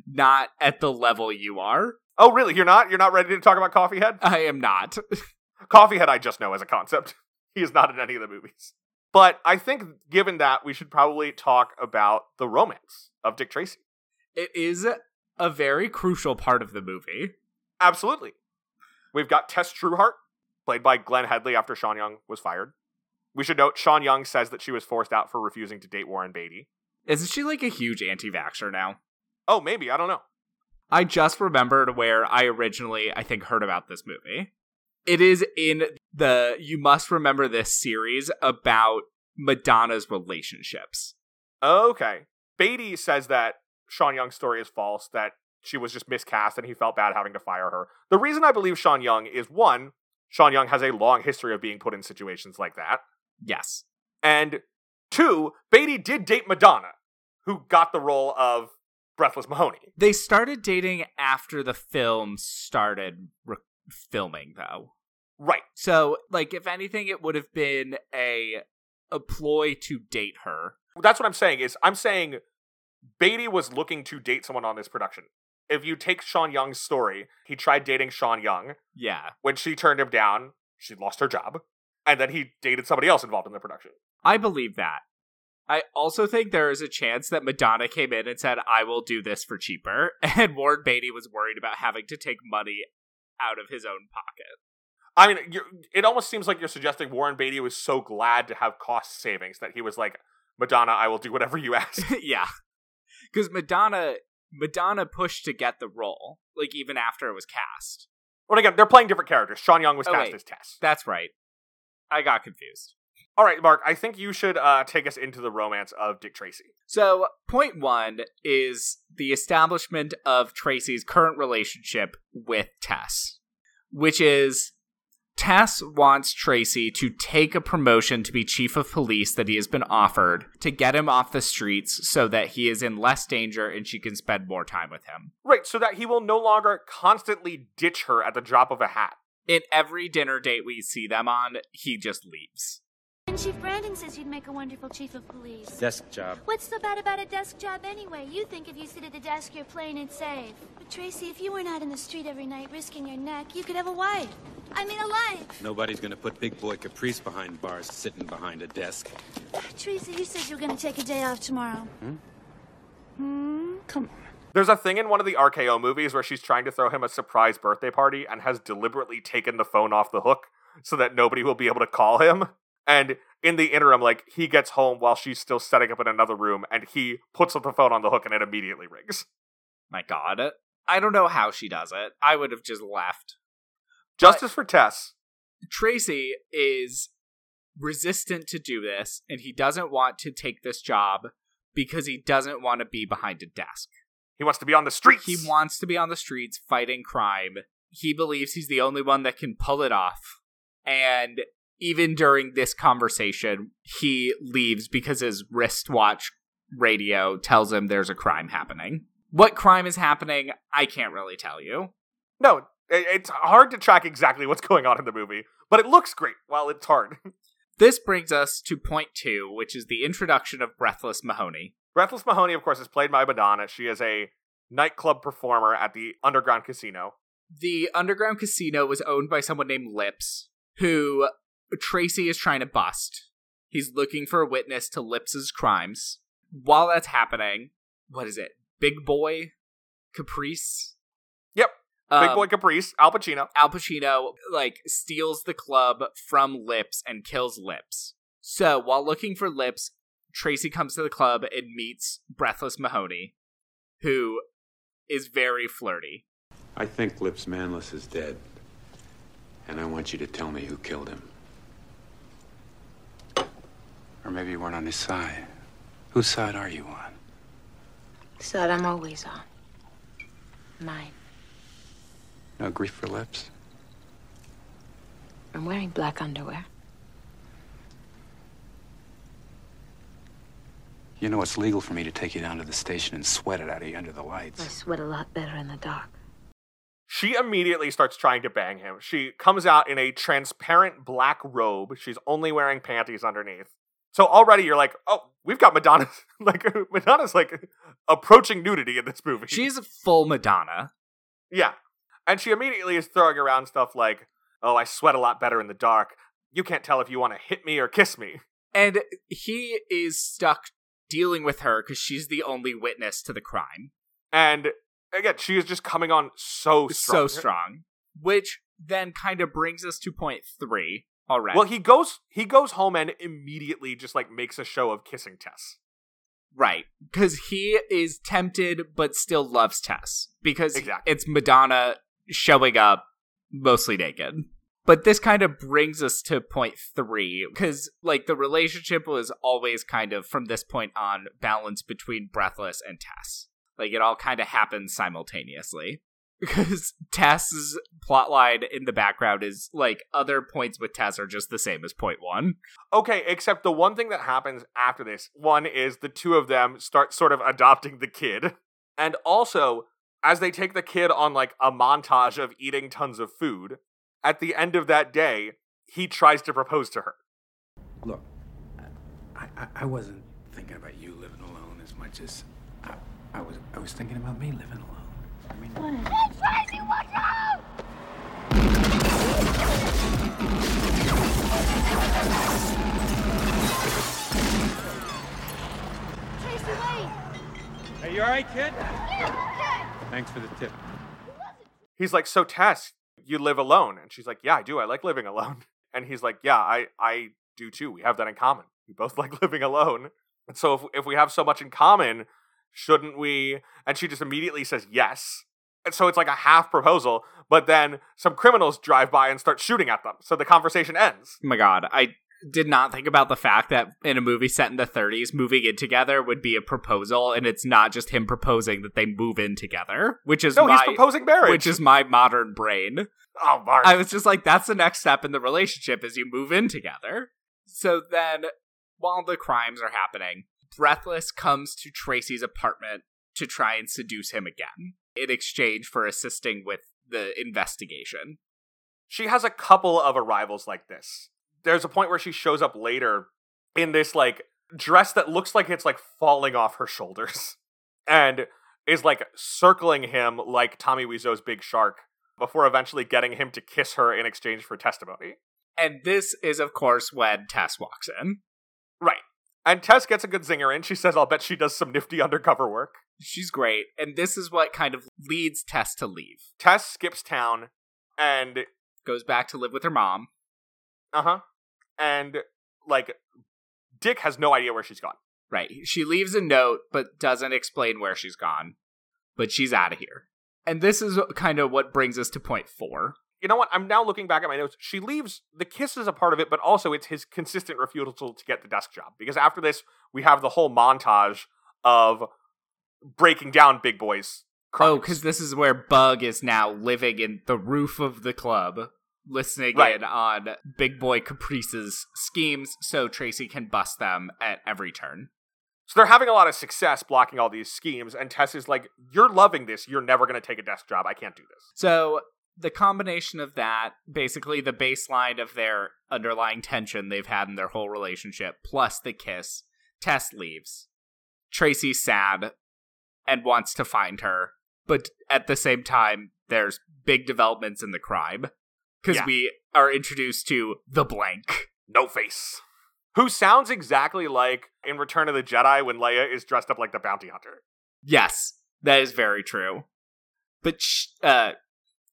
not at the level you are. Oh, really? You're not? You're not ready to talk about Coffyhead? I am not. Coffyhead, I just know as a concept. He is not in any of the movies. But I think, given that, we should probably talk about the romance of Dick Tracy. It is a very crucial part of the movie. Absolutely. We've got Tess Trueheart, played by Glenne Headly after Sean Young was fired. We should note Sean Young says that she was forced out for refusing to date Warren Beatty. Isn't she like a huge anti-vaxxer now? Oh, maybe. I don't know. I just remembered where I originally, I think, heard about this movie. It is in the You Must Remember This series about Madonna's relationships. Okay. Beatty says that Sean Young's story is false, that she was just miscast and he felt bad having to fire her. The reason I believe Sean Young is one, Sean Young has a long history of being put in situations like that. Yes. And two, Beatty did date Madonna, who got the role of Breathless Mahoney. They started dating after the film started re- filming, though. Right. So, like, if anything, it would have been a a ploy to date her. That's what I'm saying is I'm saying Beatty was looking to date someone on this production. If you take Sean Young's story, he tried dating Sean Young. Yeah. When she turned him down, she lost her job. And then he dated somebody else involved in the production. I believe that. I also think there is a chance that Madonna came in and said, I will do this for cheaper. And Warren Beatty was worried about having to take money out of his own pocket. I mean, you're, it almost seems like you're suggesting Warren Beatty was so glad to have cost savings that he was like, Madonna, I will do whatever you ask. yeah. Because Madonna Madonna pushed to get the role, like even after it was cast. Well, again, they're playing different characters. Sean Young was Oh, cast wait. as Tess. That's right. I got confused. All right, Mark, I think you should uh, take us into the romance of Dick Tracy. So, point one is the establishment of Tracy's current relationship with Tess, which is Tess wants Tracy to take a promotion to be chief of police that he has been offered to get him off the streets so that he is in less danger and she can spend more time with him. Right, so that he will no longer constantly ditch her at the drop of a hat. In every dinner date we see them on, he just leaves. And Chief Brandon says you'd make a wonderful chief of police. Desk job. What's so bad about a desk job anyway? You think if you sit at the desk, you're plain and safe. But Tracy, if you weren't out in the street every night risking your neck, you could have a wife. I mean, a life. Nobody's gonna put big boy Caprice behind bars sitting behind a desk. Tracy, you said you were going to take a day off tomorrow. Hmm? Come on. There's a thing in one of the RKO movies where she's trying to throw him a surprise birthday party and has deliberately taken the phone off the hook so that nobody will be able to call him. And in the interim, like, he gets home while she's still setting up in another room and he puts up the phone on the hook and it immediately rings. My god. I don't know how she does it. I would have just left. Justice for Tess. Tracy is resistant to do this, and he doesn't want to take this job because he doesn't want to be behind a desk. He wants to be on the streets. He wants to be on the streets fighting crime. He believes he's the only one that can pull it off. And even during this conversation, he leaves because his wristwatch radio tells him there's a crime happening. What crime is happening, I can't really tell you. No, it's hard to track exactly what's going on in the movie, but it looks great while it's hard. This brings us to point two, which is the introduction of Breathless Mahoney. Breathless Mahoney, of course, is played by Madonna. She is a nightclub performer at the Underground Casino. The underground casino was owned by someone named Lips, who Tracy is trying to bust. He's looking for a witness to Lips's crimes. While that's happening, what is it? Big Boy Caprice? Yep. Big Um, Boy Caprice, Al Pacino. Al Pacino like steals the club from Lips and kills Lips. So while looking for Lips, Tracy comes to the club and meets Breathless Mahoney, who is very flirty. I think Lips Manlis is dead. And I want you to tell me who killed him. Maybe you weren't on his side. Whose side are you on? Side I'm always on. Mine. No grief for lips? I'm wearing black underwear. You know it's legal for me to take you down to the station and sweat it out of you under the lights. I sweat a lot better in the dark. She immediately starts trying to bang him. She comes out in a transparent black robe. She's only wearing panties underneath. So already you're like, oh, we've got Madonna. like Madonna's like approaching nudity in this movie. She's a full Madonna. yeah, and she immediately is throwing around stuff like, oh, I sweat a lot better in the dark. You can't tell if you want to hit me or kiss me. And he is stuck dealing with her because she's the only witness to the crime. And again, she is just coming on so strong. So strong. Which then kind of brings us to point three already. Well, he goes he goes home and immediately just like makes a show of kissing Tess. Right. Because he is tempted but still loves Tess. Because Exactly. it's Madonna showing up mostly naked. But this kind of brings us to point three. Because, like, the relationship was always kind of, from this point on, balanced between Breathless and Tess. Like, it all kind of happens simultaneously. Because Tess's plotline in the background is, like, other points with Tess are just the same as point one. Okay, except the one thing that happens after this, one is the two of them start sort of adopting the kid. And also, as they take the kid on like a montage of eating tons of food, at the end of that day, he tries to propose to her. Look, I, I, I wasn't thinking about you living alone as much as I, I was. I was thinking about me living alone. I mean, Tracy, watch out! Tracy, wait! Are you all right, kid? Yeah, Thanks for the tip. He's like, "So Tess, you live alone?" And she's like, "Yeah, I do. I like living alone." And he's like, "Yeah, I I do too. We have that in common. We both like living alone. And so if if we have so much in common, shouldn't we?" And she just immediately says yes. And so it's like a half proposal, but then some criminals drive by and start shooting at them. So the conversation ends. Oh my god, I did not think about the fact that in a movie set in the 30s, moving in together would be a proposal, and it's not just him proposing that they move in together, which is No, my he's proposing marriage. which is my modern brain. oh, Mark. I was just like, that's the next step in the relationship is you move in together. So then, while the crimes are happening, Breathless comes to Tracy's apartment to try and seduce him again in exchange for assisting with the investigation. she has a couple of arrivals like this. There's a point where she shows up later in this like dress that looks like it's like falling off her shoulders and is like circling him like Tommy Wiseau's big shark before eventually getting him to kiss her in exchange for testimony. And this is, of course, when Tess walks in. Right. And Tess gets a good zinger in. She says, I'll bet she does some nifty undercover work. She's great, and this is what kind of leads Tess to leave. Tess skips town and Goes back to live with her mom. uh huh. And like Dick has no idea where she's gone. Right. She leaves a note, but doesn't explain where she's gone. But she's out of here. And this is kind of what brings us to point four. You know what? I'm now looking back at my notes. She leaves. The kiss is a part of it, but also it's his consistent refusal to get the desk job. Because after this, we have the whole montage of breaking down Big Boy's crimes. Oh, because this is where Bug is now living in the roof of the club, listening Right. in on Big Boy Caprice's schemes so Tracy can bust them at every turn. so they're having a lot of success blocking all these schemes, and Tess is like, "You're loving this. You're never going to take a desk job. I can't do this." So the combination of that, basically the baseline of their underlying tension they've had in their whole relationship, plus the kiss, Tess leaves. Tracy's sad and wants to find her, but at the same time, there's big developments in the crime because Yeah. we are introduced to the blank. No face. Who sounds exactly like in Return of the Jedi when Leia is dressed up like the bounty hunter. Yes, that is very true. But sh- uh,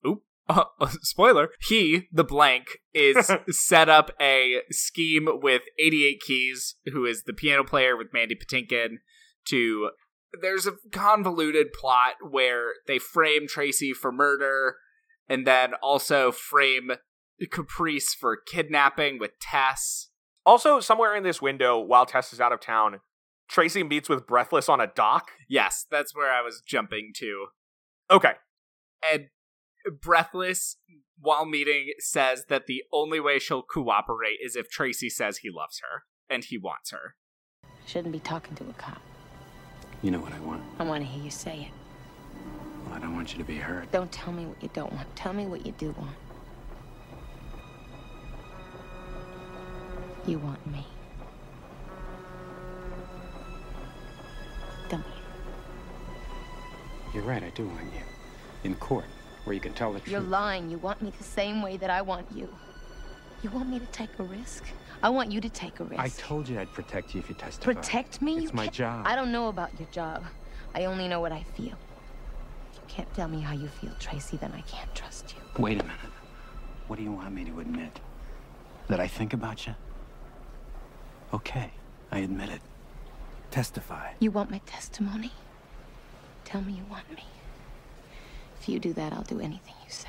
oop, uh, spoiler. He, the blank, is set up a scheme with 88 Keys, who is the piano player with Mandy Patinkin, to. There's a convoluted plot where they frame Tracy for murder, and then also frame Caprice for kidnapping with Tess. Also, somewhere in this window, while Tess is out of town, Tracy meets with Breathless on a dock. Yes, that's where I was jumping to. Okay. And Breathless, while meeting, says that the only way she'll cooperate is if Tracy says he loves her and he wants her. Shouldn't be talking to a cop. You know what I want? I want to hear you say it. Well, I don't want you to be hurt. Don't tell me what you don't want. Tell me what you do want. You want me. Don't you? You're right, I do want you. In court, where you can tell the truth. You're lying. You want me the same way that I want you. You want me to take a risk? I want you to take a risk. I told you I'd protect you if you testified. Protect me? It's You my job. I don't know about your job. I only know what I feel. If you can't tell me how you feel, Tracy, then I can't trust you. Wait a minute. What do you want me to admit? That I think about you? Okay, I admit it. Testify. You want my testimony? Tell me you want me. If you do that, I'll do anything you say.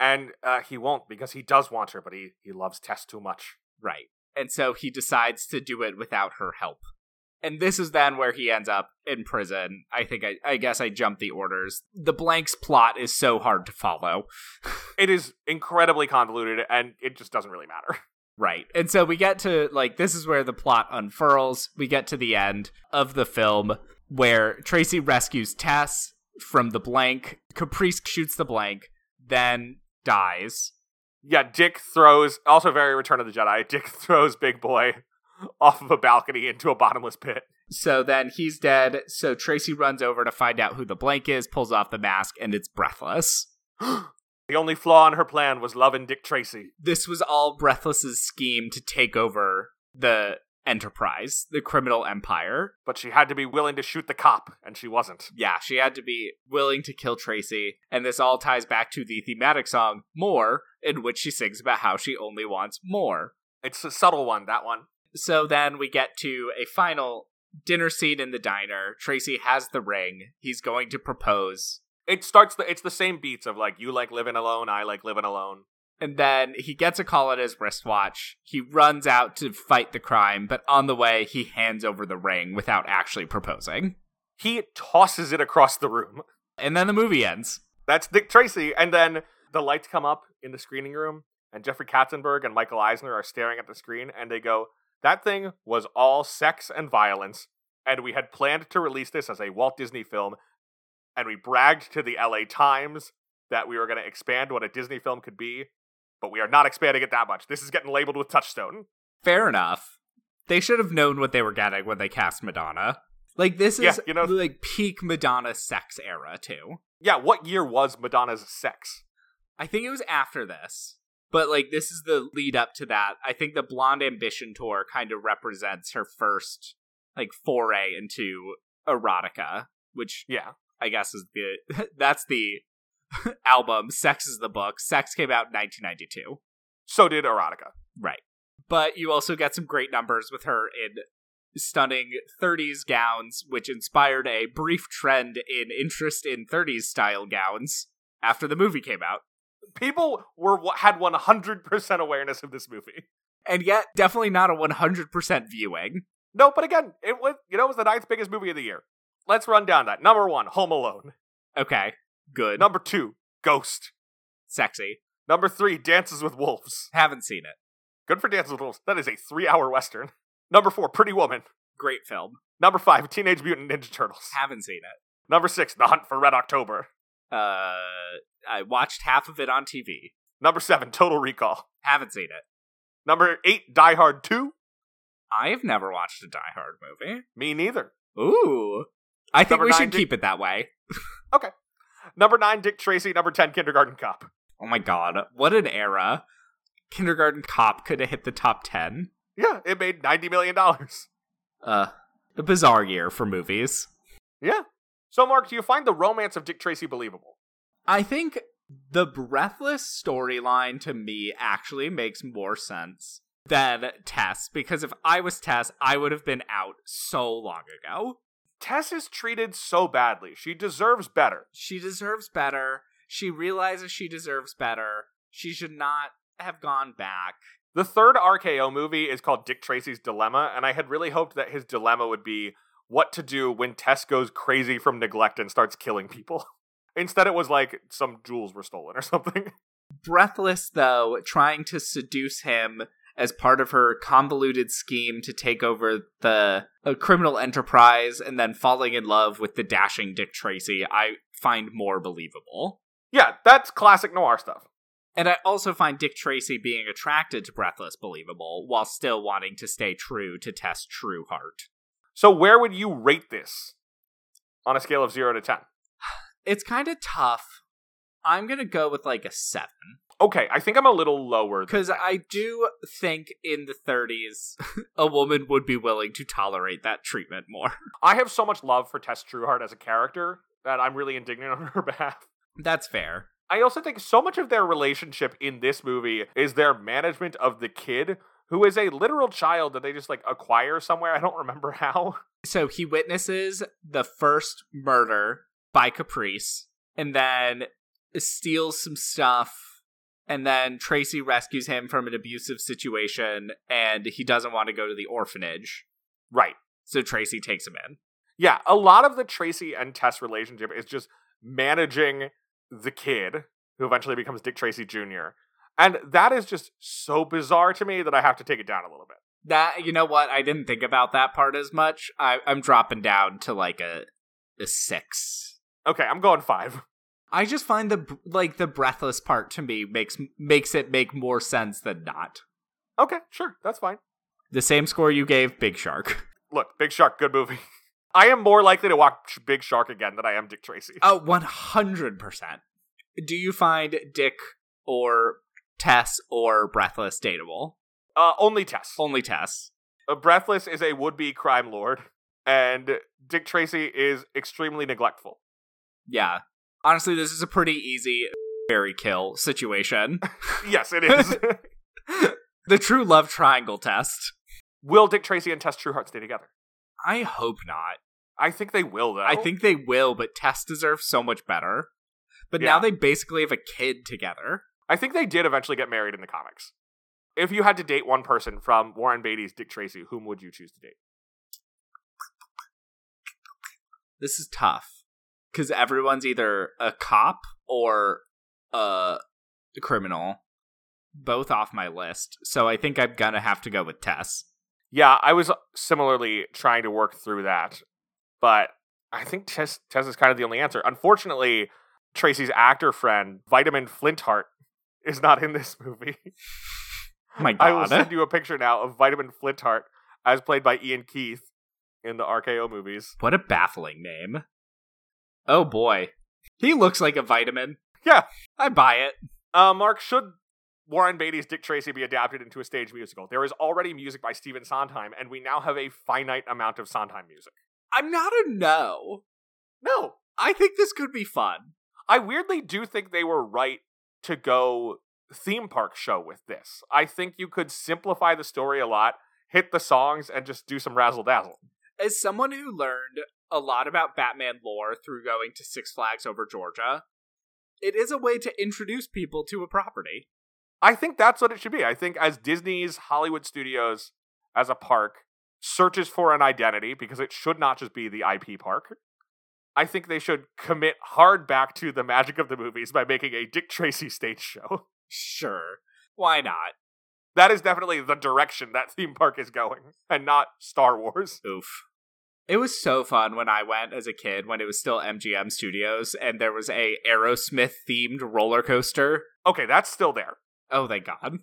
And uh, he won't because he does want her, but he, he loves Tess too much. Right. And so he decides to do it without her help. And this is then where he ends up in prison. I think I, I guess I jumped the orders. The blanks plot is so hard to follow. It is incredibly convoluted and it just doesn't really matter. Right. And so we get to like this is where the plot unfurls. We get to the end of the film where Tracy rescues Tess from the blank. Caprice shoots the blank, then dies. Yeah, Dick throws, also very Return of the Jedi, Dick throws Big Boy off of a balcony into a bottomless pit. So then he's dead. So Tracy runs over to find out who the blank is, pulls off the mask, and it's breathless. The only flaw in her plan was loving Dick Tracy. This was all Breathless's scheme to take over the Enterprise, the criminal empire. But she had to be willing to shoot the cop, and she wasn't. Yeah, she had to be willing to kill Tracy, and this all ties back to the thematic song More, in which she sings about how she only wants more. It's a subtle one, that one. So then we get to a final dinner scene in the diner. Tracy has the ring. He's going to propose. It starts the it's the same beats of like you like living alone, I like living alone. And then he gets a call on his wristwatch. He runs out to fight the crime, but on the way, he hands over the ring without actually proposing. He tosses it across the room. And then the movie ends. That's Dick Tracy, and then the lights come up in the screening room, and Jeffrey Katzenberg and Michael Eisner are staring at the screen, and they go, "That thing was all sex and violence, and we had planned to release this as a Walt Disney film, and we bragged to the L.A. Times that we were going to expand what a Disney film could be, but we are not expanding it that much. This is getting labeled with Touchstone." Fair enough. They should have known what they were getting when they cast Madonna. Like this is Yeah, you know- like peak Madonna sex era too. Yeah, what year was Madonna's sex? I think it was after this. But like this is the lead up to that. I think the Blonde Ambition tour kind of represents her first like foray into erotica, which Yeah. I guess is the that's the album Sex is the Book. Sex came out in 1992. So did erotica. Right. But you also get some great numbers with her in stunning 30s gowns, which inspired a brief trend in interest in 30s style gowns after the movie came out. People were had 100% awareness of this movie. And yet, definitely not a 100% viewing. No, but again, it was you know it was the ninth biggest movie of the year. Let's run down that. Number one, Home Alone. Okay, good. Number two, Ghost. Sexy. Number three, Dances with Wolves. Haven't seen it. Good for Dances with Wolves. That is a three-hour western. Number four, Pretty Woman. Great film. Number five, Teenage Mutant Ninja Turtles. Haven't seen it. Number six, The Hunt for Red October. Uh, I watched half of it on TV. Number seven, Total Recall. Haven't seen it. Number eight, Die Hard 2. I've never watched a Die Hard movie. Me neither. Ooh. I think Number we nine, should keep it that way. Number nine, Dick Tracy. Number ten, Kindergarten Cop. Oh my god, what an era. Kindergarten Cop could have hit the top 10. Yeah, it made $90 million. Uh, a bizarre year for movies. Yeah. So, Mark, do you find the romance of Dick Tracy believable? I think the Breathless storyline to me actually makes more sense than Tess, because if I was Tess, I would have been out so long ago. Tess is treated so badly. She deserves better. She deserves better. She realizes she deserves better. She should not have gone back. The third RKO movie is called Dick Tracy's Dilemma, and I had really hoped that his dilemma would be what to do when Tess goes crazy from neglect and starts killing people. Instead, it was like some jewels were stolen or something. Breathless, though, trying to seduce him as part of her convoluted scheme to take over the uh, criminal enterprise and then falling in love with the dashing Dick Tracy, I find more believable. Yeah, that's classic noir stuff. And I also find Dick Tracy being attracted to Breathless believable while still wanting to stay true to Tess' true heart. So, where would you rate this on a scale of 0 to 10? It's kind of tough. I'm going to go with like a 7. Okay, I think I'm a little lower. Because. I do think in the 30s, a woman would be willing to tolerate that treatment more. I have so much love for Tess Trueheart as a character that I'm really indignant on her behalf. That's fair. I also think so much of their relationship in this movie is their management of the kid, who is a literal child that they just like acquire somewhere. I don't remember how. So he witnesses the first murder by Caprice and then steals some stuff. And then Tracy rescues him from an abusive situation and he doesn't want to go to the orphanage. Right. So Tracy takes him in. Yeah, a lot of the Tracy and Tess relationship is just managing the kid, who eventually becomes Dick Tracy Jr. And that is just so bizarre to me that I have to take it down a little bit. That you know what? I didn't think about that part as much. I, I'm dropping down to like a a six. Okay, I'm going five. I just find the like the breathless part to me makes makes it make more sense than not. Okay, sure, that's fine. The same score you gave Big Shark. Look, Big Shark, good movie. I am more likely to watch Big Shark again than I am Dick Tracy. Oh, 100%. Do you find Dick or Tess or Breathless dateable? Uh, only Tess. Only Tess. Uh, Breathless is a would-be crime lord, and Dick Tracy is extremely neglectful. Yeah. Honestly, this is a pretty easy fairy kill situation. yes, it is. the true love triangle test. will Dick Tracy and Tess Trueheart stay together? I hope not. I think they will, though. I think they will, but Tess deserves so much better. But Yeah. now they basically have a kid together. I think they did eventually get married in the comics. If you had to date one person from Warren Beatty's Dick Tracy, whom would you choose to date? This is tough because everyone's either a cop or a criminal, both off my list. So I think I'm gonna have to go with Tess. Yeah, I was similarly trying to work through that, but I think Tess, Tess is kind of the only answer. Unfortunately, Tracy's actor friend, Vitamin Flintheart, is not in this movie. Oh my I will send you a picture now of Vitamin Flintheart as played by Ian Keith in the RKO movies. what a baffling name. Oh boy, he looks like a vitamin. Yeah. I buy it. Uh, Mark, should Warren Beatty's Dick Tracy be adapted into a stage musical? There is already music by Stephen Sondheim, and we now have a finite amount of Sondheim music. I'm not a no. No, I think this could be fun. I weirdly do think they were right to go theme park show with this. I think you could simplify the story a lot, hit the songs, and just do some razzle dazzle. As someone who learned a lot about Batman lore through going to Six Flags over Georgia, it is a way to introduce people to a property. I think that's what it should be. I think as Disney's Hollywood Studios as a park searches for an identity, because it should not just be the IP park, I think they should commit hard back to the magic of the movies by making a Dick Tracy stage show. Sure. Why not? That is definitely the direction that theme park is going, and not Star Wars. Oof. It was so fun when I went as a kid when it was still MGM Studios and there was a Aerosmith themed roller coaster. Okay, that's still there. Oh thank god.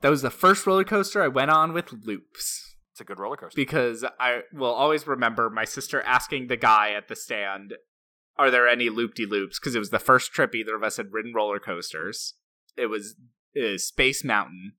That was the first roller coaster I went on with loops. It's a good roller coaster. because I will always remember my sister asking the guy at the stand, "Are there any loop de loops?" Because it was the first trip either of us had ridden roller coasters. It was uh, Space Mountain,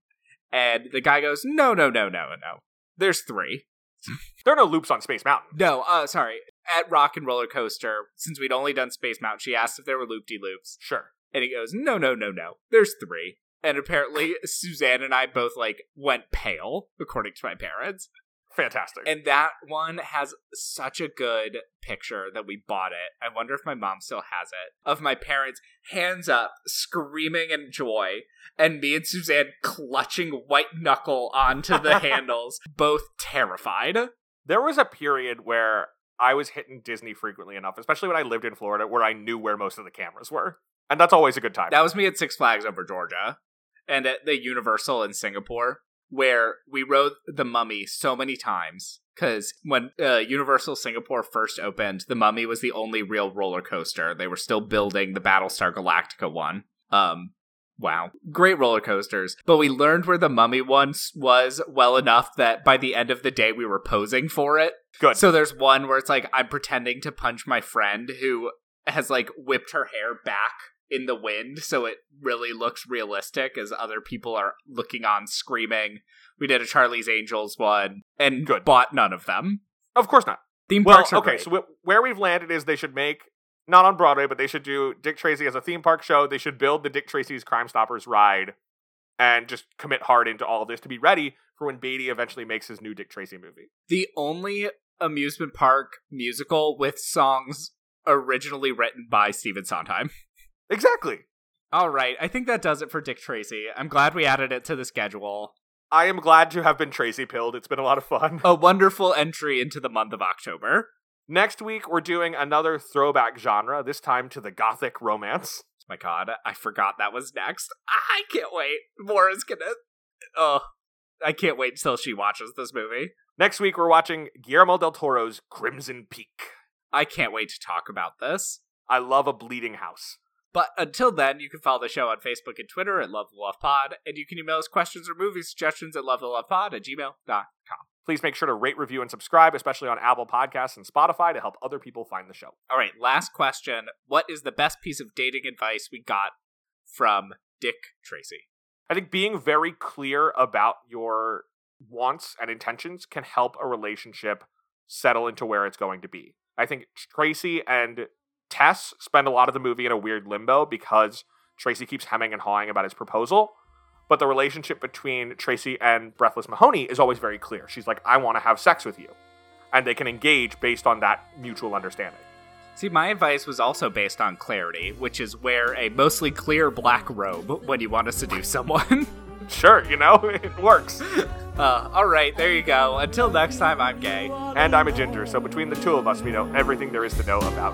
and the guy goes, "No, no, no, no, no. There's three. There are no loops on Space Mountain. No, uh, sorry. At Rock and Roller Coaster, since we'd only done Space Mountain, she asked if there were loop de loops, Sure. and he goes, "No, no, no, no. There's three. And apparently, Suzanne and I both like went pale, according to my parents. Fantastic. And that one has such a good picture that we bought it. I wonder if my mom still has it. Of my parents, hands up, screaming in joy, and me and Suzanne clutching white knuckle onto the handles, both terrified. there was a period where I was hitting Disney frequently enough, especially when I lived in Florida, where I knew where most of the cameras were. And that's always a good time. That was me at Six Flags over Georgia and at the Universal in Singapore, where we rode the Mummy so many times. Because when uh, Universal Singapore first opened, the Mummy was the only real roller coaster. They were still building the Battlestar Galactica one. Um, wow, great roller coasters. But we learned where the Mummy once was well enough that by the end of the day, we were posing for it. Good. So there's one where it's like I'm pretending to punch my friend who has like whipped her hair back in the wind so it really looks realistic as other people are looking on screaming. We did a Charlie's Angels one and Good. bought none of them. of course not. Theme Well, parks are okay, great. so wh- where we've landed is they should make not on Broadway, but they should do Dick Tracy as a theme park show. They should build the Dick Tracy's Crime Stoppers ride and just commit hard into all of this to be ready for when Beatty eventually makes his new Dick Tracy movie. the only amusement park musical with songs originally written by Stephen Sondheim. Exactly. All right, I think that does it for Dick Tracy. I'm glad we added it to the schedule. I am glad to have been Tracy pilled. It's been a lot of fun. A wonderful entry into the month of October. Next week, we're doing another throwback genre, this time to the gothic romance. My God, I forgot that was next. I can't wait. Mora's gonna. Oh, I can't wait till she watches this movie. Next week, we're watching Guillermo del Toro's Crimson Peak. I can't wait to talk about this. I love a bleeding house. But until then, you can follow the show on Facebook and Twitter at Love the Love Pod, and you can email us questions or movie suggestions at lovethelovepod at gmail.com. Please make sure to rate, review, and subscribe, especially on Apple Podcasts and Spotify, to help other people find the show. All right, last question. What is the best piece of dating advice we got from Dick Tracy? I think being very clear about your wants and intentions can help a relationship settle into where it's going to be. I think Tracy and Tess spend a lot of the movie in a weird limbo because Tracy keeps hemming and hawing about his proposal. But the relationship between Tracy and Breathless Mahoney is always very clear. She's like, I want to have sex with you. And they can engage based on that mutual understanding. See, my advice was also based on clarity, which is wear a mostly clear black robe when you want to seduce someone. Sure, you know, it works. uh, all right, there you go. Until next time, I'm gay. And I'm a ginger, so between the two of us, we know everything there is to know about